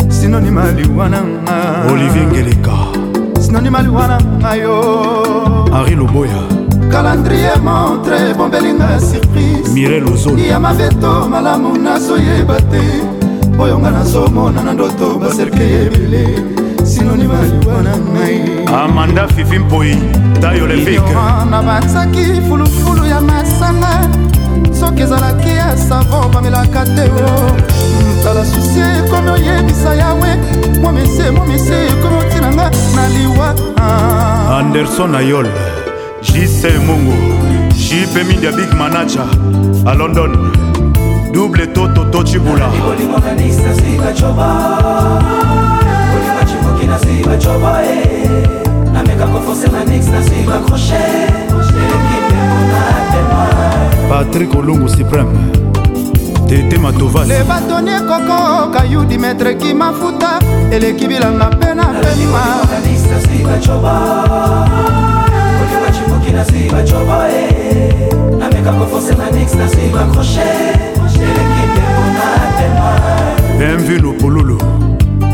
sinonima liwana nga olivier ngeleka sinonima liwana nga yo henri loboya kalandrie montre ebombelinga surpriseya mabeto malamu nazoyeba te oyo nga nazomona na ndoto baserke ebele sinonima liwa na ngai amanda fifi mpoi tayo lepique na batsaki fulufulu ya masanga soki ezalaki ya savo bamelaka te o tala susi ekomi oyebisa yawe momise momise ekomi otinanga na liwa anderson ayole jc mungu jp media big manager à london double toto to cibula patrik olungu supreme tete matovalebatoni ekokoka yudi metre kimafuta eleki bilanga mpe na pema Nike nasiba choba eh Nameka kwa force na Nike nasiba crochet Elekinde mpona tema Bienvenue Lopololo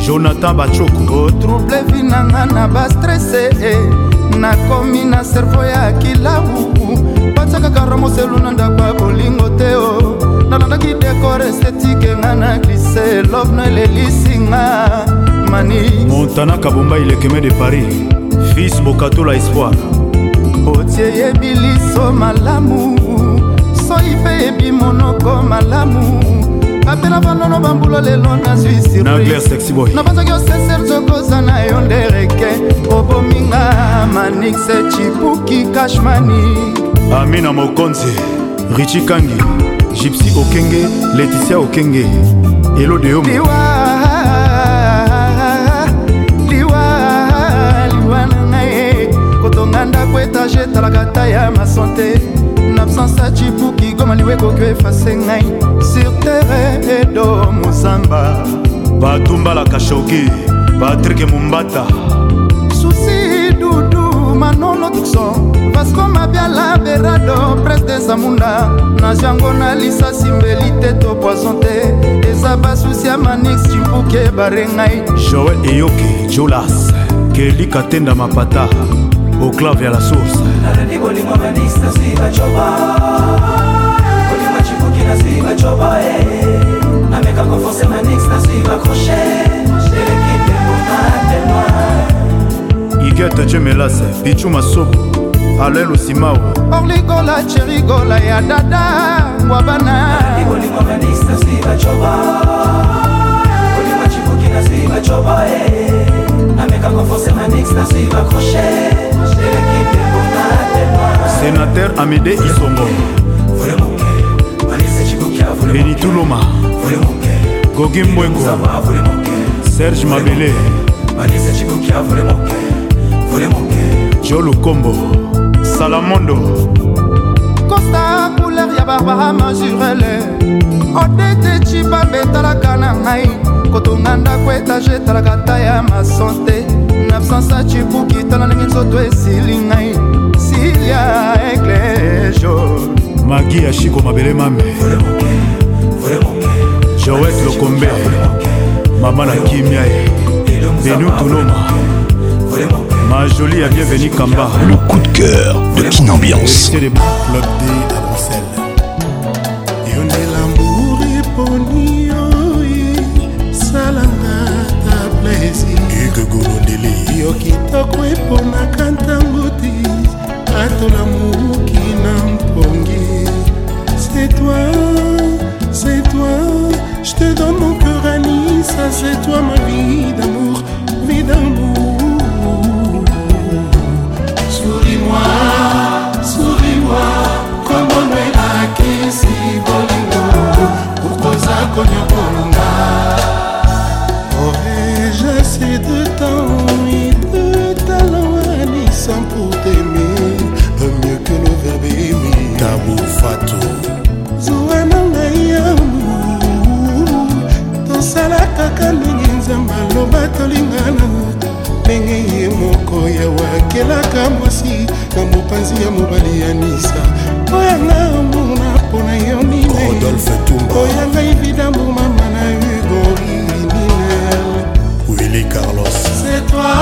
jonathan bachoko otrouble vinanga na bastrese e nakomi na servo ya kilabu batiakaka romoselu na ndako ya bolingo te o nalandaki dekor estetike nga na glise lovno elelisinga mani montana kabomba ilekeme de paris fils bokatola espoir otie yebi liso malamu soi mpe yebi monoko malamu apela banono bambula lelo nazwi sirna banzaki osesel zokoza na yo nde reke obominga manixe chipuki kashmani amina mokonzi richi kangi gypsy okenge leticia okenge elodeo natalaka ta ya masante nabsence ya cibuki goma liweko oki efase ngai sur terre edo mozamba batumbalaka shoki patrik mumbata susi dudu manolo tukson vasco mabiala berado prince de zamunda na jango na lisasi mbeli te to poison te eza basusi ya manix cimbuke barengai joel eyoki julas kelika tenda mapata oclave ya la source narudi bolimo manista sivachoba bolimo chibukina sivachoba eh. nameka kofose manista sivakroche elekite monatema igete chemelase pichu masobo alel osimao orligola cherigola ya dada wabana Ameka konfose manix na suiva crochet sénateur amédé isongo leni tuloma gogi mbweko serge mabele jo lukombo salamondo kosta couleur ya barbara majurele odete cibambe etalaka na ngai kotonga ndako etage etalaka ta ya masante na absence ya cibuki tala ndenge nzoto esili ngai ya eclejo magi ya shiko mabele mame joet lokombe mama na kimia ye benu tunoma ma jolie ya bienvenu kamba le coup de cœur de kinambiance club d à bruxelles salanga ta plaisir hugue golondeli yo kitoko eponaka namuki na mpongi c'est toi c'est toi je te donne mon cœur à nice c'est toi ma vie d'amour vie d'amour souris-moi souris-moi comme on est akisi bolingo okoza konyoka tolingana ndenge ye moko yawa akelaka mwasi na mopanzi ya mobali ya nisa oyanga mona mpona yo nineoyanga evidambo mama na ugorinal willi carlos c'est toi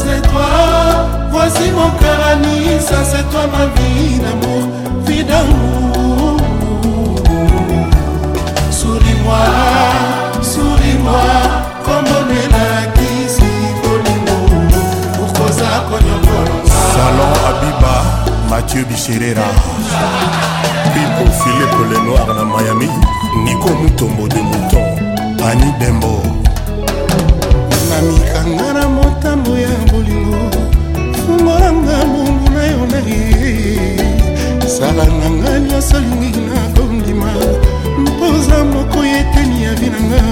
c'est toi voici mon caranisa c'est toi ma vie d'amour vie d'amour souris-moi Salon Abiba, Mathieu Bicherera. Pipo Philippe Lenoir na Miami, Nico Moutombo de Mouton, Annie Dembo. Na mikanga na motambo ya bolingo, fungolanga mungu na yo na ye. Sala nanga nyonso lingi na kondima, mpoza moko eteni ya vinanga.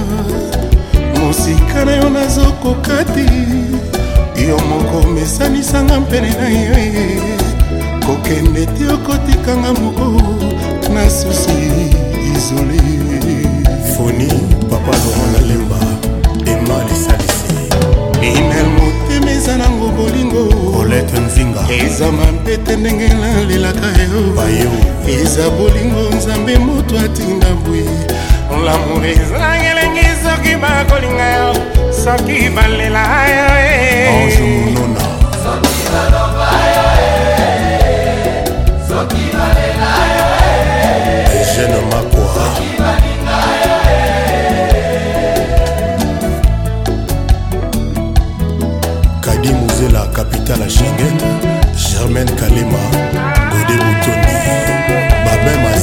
Mosika na yo nazokoka te. yo moko mesanisanga mpene na yo kokende te okotikanga moko na susi izole foni papa lorona lemba ema lisalisi inel motema eza nango bolingo olete nzinga eza mampete ndenge nalelaka yo bayo eza bolingo nzambe moto atinda boye lamour eza ngelenge soki bakolinga yo soki balela yo emonona eh. soki baloba yo soki balela yo eugene makwa soki balinga yo kadi muzela kapital ya schengen germaine kalema gode butoni babemasi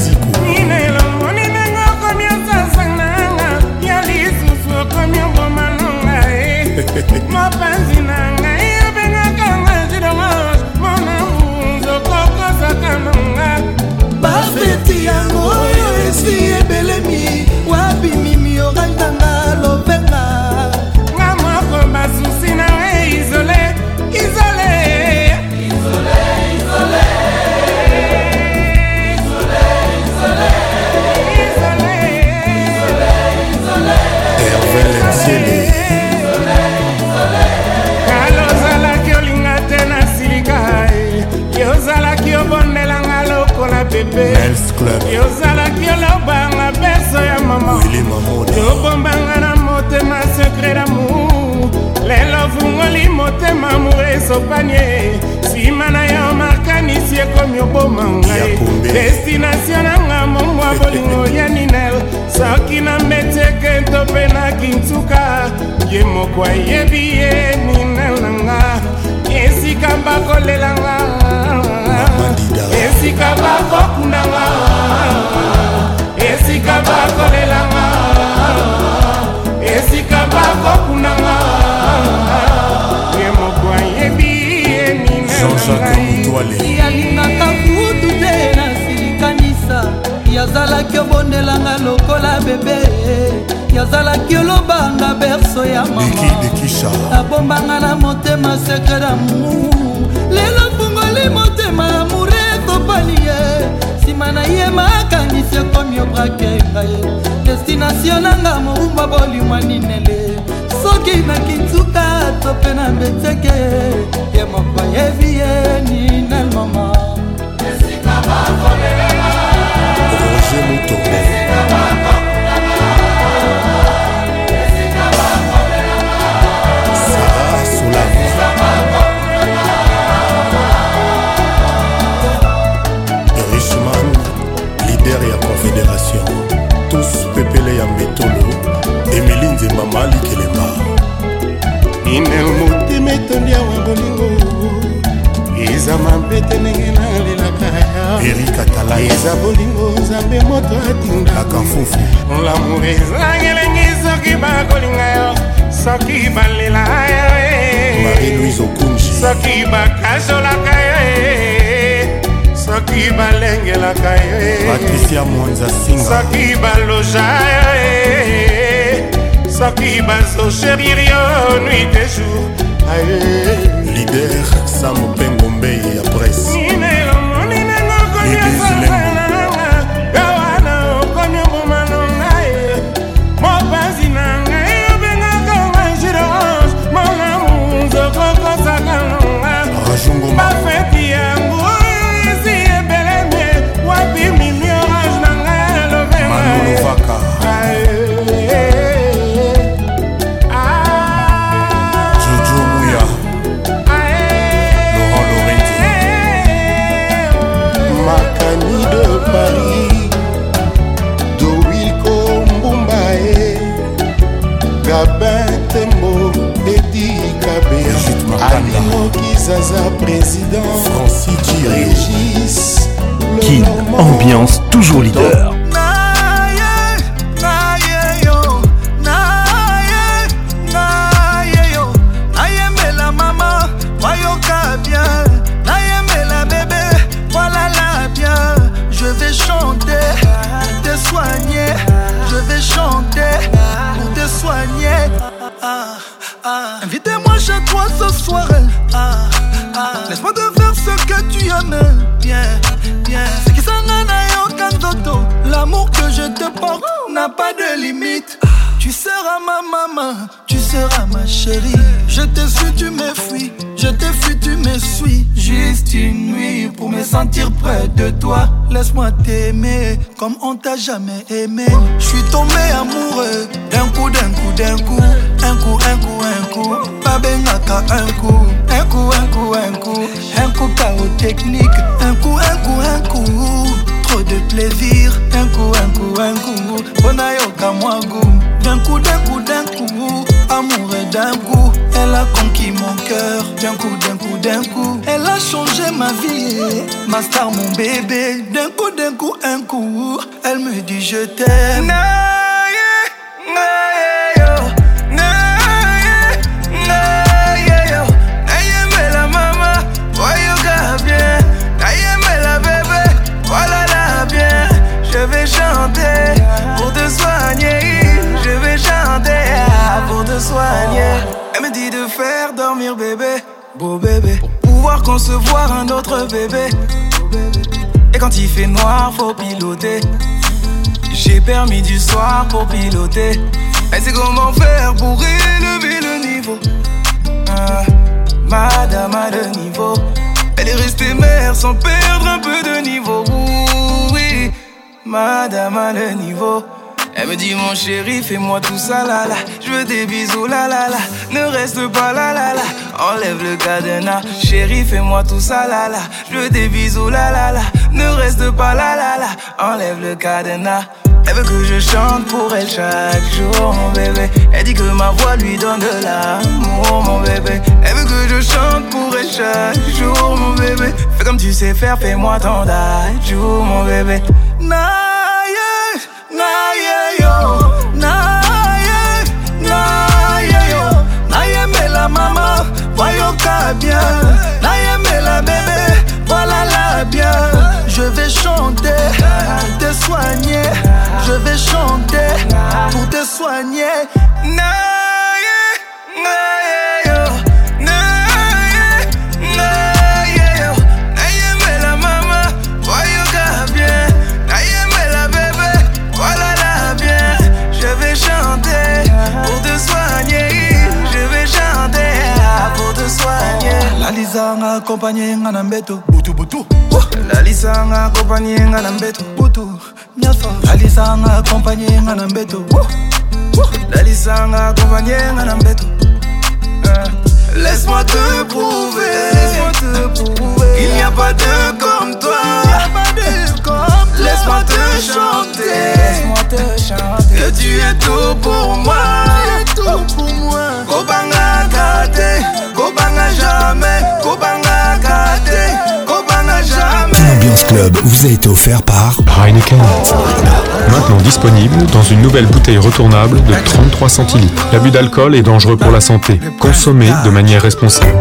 mopanzi na ngai abengaka ngai jidomos mona munzokokosaka nanga bafeti yango oyo esi ebelemi wabimi bebe yozalaki olobanga beso ya mama yobombanga na motema sekre damour lelo fungoli motema amour esopanie nsima na yo makanisi ekomi oboma ngai destinatio nanga momwa bolingo ya ninel soki na metekento mpe na kintuka ye moko ayebi ye ninel nanga esika bakolelanga esika bakokunanga esika bakolelanga esika bakokunanga ye moko ayebi ye ninangai yalingaka kutu te na silikanisa yazalaki obondelanga lokola bebe yazalaki olobanga berso ya mama abombanga na motema sekre damour lelo ezali motema ya mure topani ye nsima na ye makangisi ekomi obrake ngai destinatio nanga mobumba bolimwa ninele soki na kinsuka to mpe na mbeteke ye moko yebi ye ninel mama roger mutombe mama likelemba inel motema etondi awa bolingo eza mambete ndenge nalelaka yaeza bolingo nzambe moto atindakafufu lamour ezangelengi soki bakolinga yo soki balela yo eh. soki bakasolaka yo soki eh. balengelaka yo eh. soki baloja yo soki bazosheri yo nuit de jour aye lider sa mopengo mbei ya presse Zaza président, Francis Régis, Kin, ambiance toujours leader. sentir près de toi. Laisse-moi t'aimer comme on t'a jamais aimé. Je suis tombé amoureux d'un coup, d'un coup, d'un coup. Un coup, un coup, un coup. Pas un coup. Un coup, un coup, un coup. Un coup, technique. Un coup, un coup, un coup. Trop de plaisir. Un coup, un coup, un coup. Bonayoka, moi, D'un coup, d'un coup, d'un coup. Amoureux d'un coup, elle a conquis mon cœur. D'un coup, d'un coup, d'un coup, elle a changé ma vie. Ma star, mon bébé, d'un coup, d'un coup, un coup, elle me dit je t'aime. J'ai permis du soir pour piloter. Elle sait comment faire pour élever le niveau. Ah, madame a le niveau. Elle est restée mère sans perdre un peu de niveau. Oui, madame à le niveau. Elle me dit mon chéri, fais-moi tout ça là là. Je veux des bisous là Ne reste pas là là là. Enlève le cadenas, chéri, fais-moi tout ça là là. Je veux des bisous la là ne reste pas là là là, enlève le cadenas. Elle veut que je chante pour elle chaque jour, mon bébé. Elle dit que ma voix lui donne de l'amour, mon bébé. Elle veut que je chante pour elle chaque jour, mon bébé. Fais comme tu sais faire, fais-moi ton jour, mon bébé. Non. Je vais chanter pour te soigner. Nai, nai yo, nai, nai yo. Nai eme la maman, voilà la bien. Nai eme la bébé, voilà la bien. Je vais chanter pour te soigner. Je vais chanter pour te soigner. La lizanga accompagne en gnonbeto, butu butu. lalisanga akompanye nga na mbeto butu miafa lalisanga akompanye nga na mbeto lalisanga akompanye nga na mbeto eh. Laisse-moi te prouver, Laisse te prouver qu'il n'y a pas de comme toi. Laisse-moi te, Laisse te chanter, que tu es tout pour moi. Kobanga kate, kobanga jamais, kobanga kate. L'ambiance club vous a été offert par Heineken. Maintenant disponible dans une nouvelle bouteille retournable de 33 cl L'abus d'alcool est dangereux pour la santé. Consommez de manière responsable.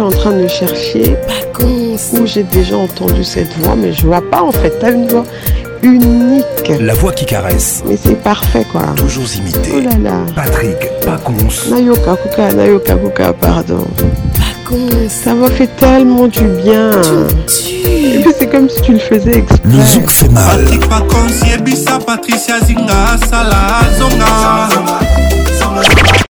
en train de chercher où j'ai déjà entendu cette voix, mais je vois pas en fait. T'as une voix unique. La voix qui caresse. Mais c'est parfait quoi. Toujours imité. Oh là là. Patrick Pacons. Nayoka Kuka, Nayoka Kuka, pardon. Pacons. Ça m'a fait tellement du bien. c'est comme si tu le faisais exprès. Le zouk fait mal. Patricia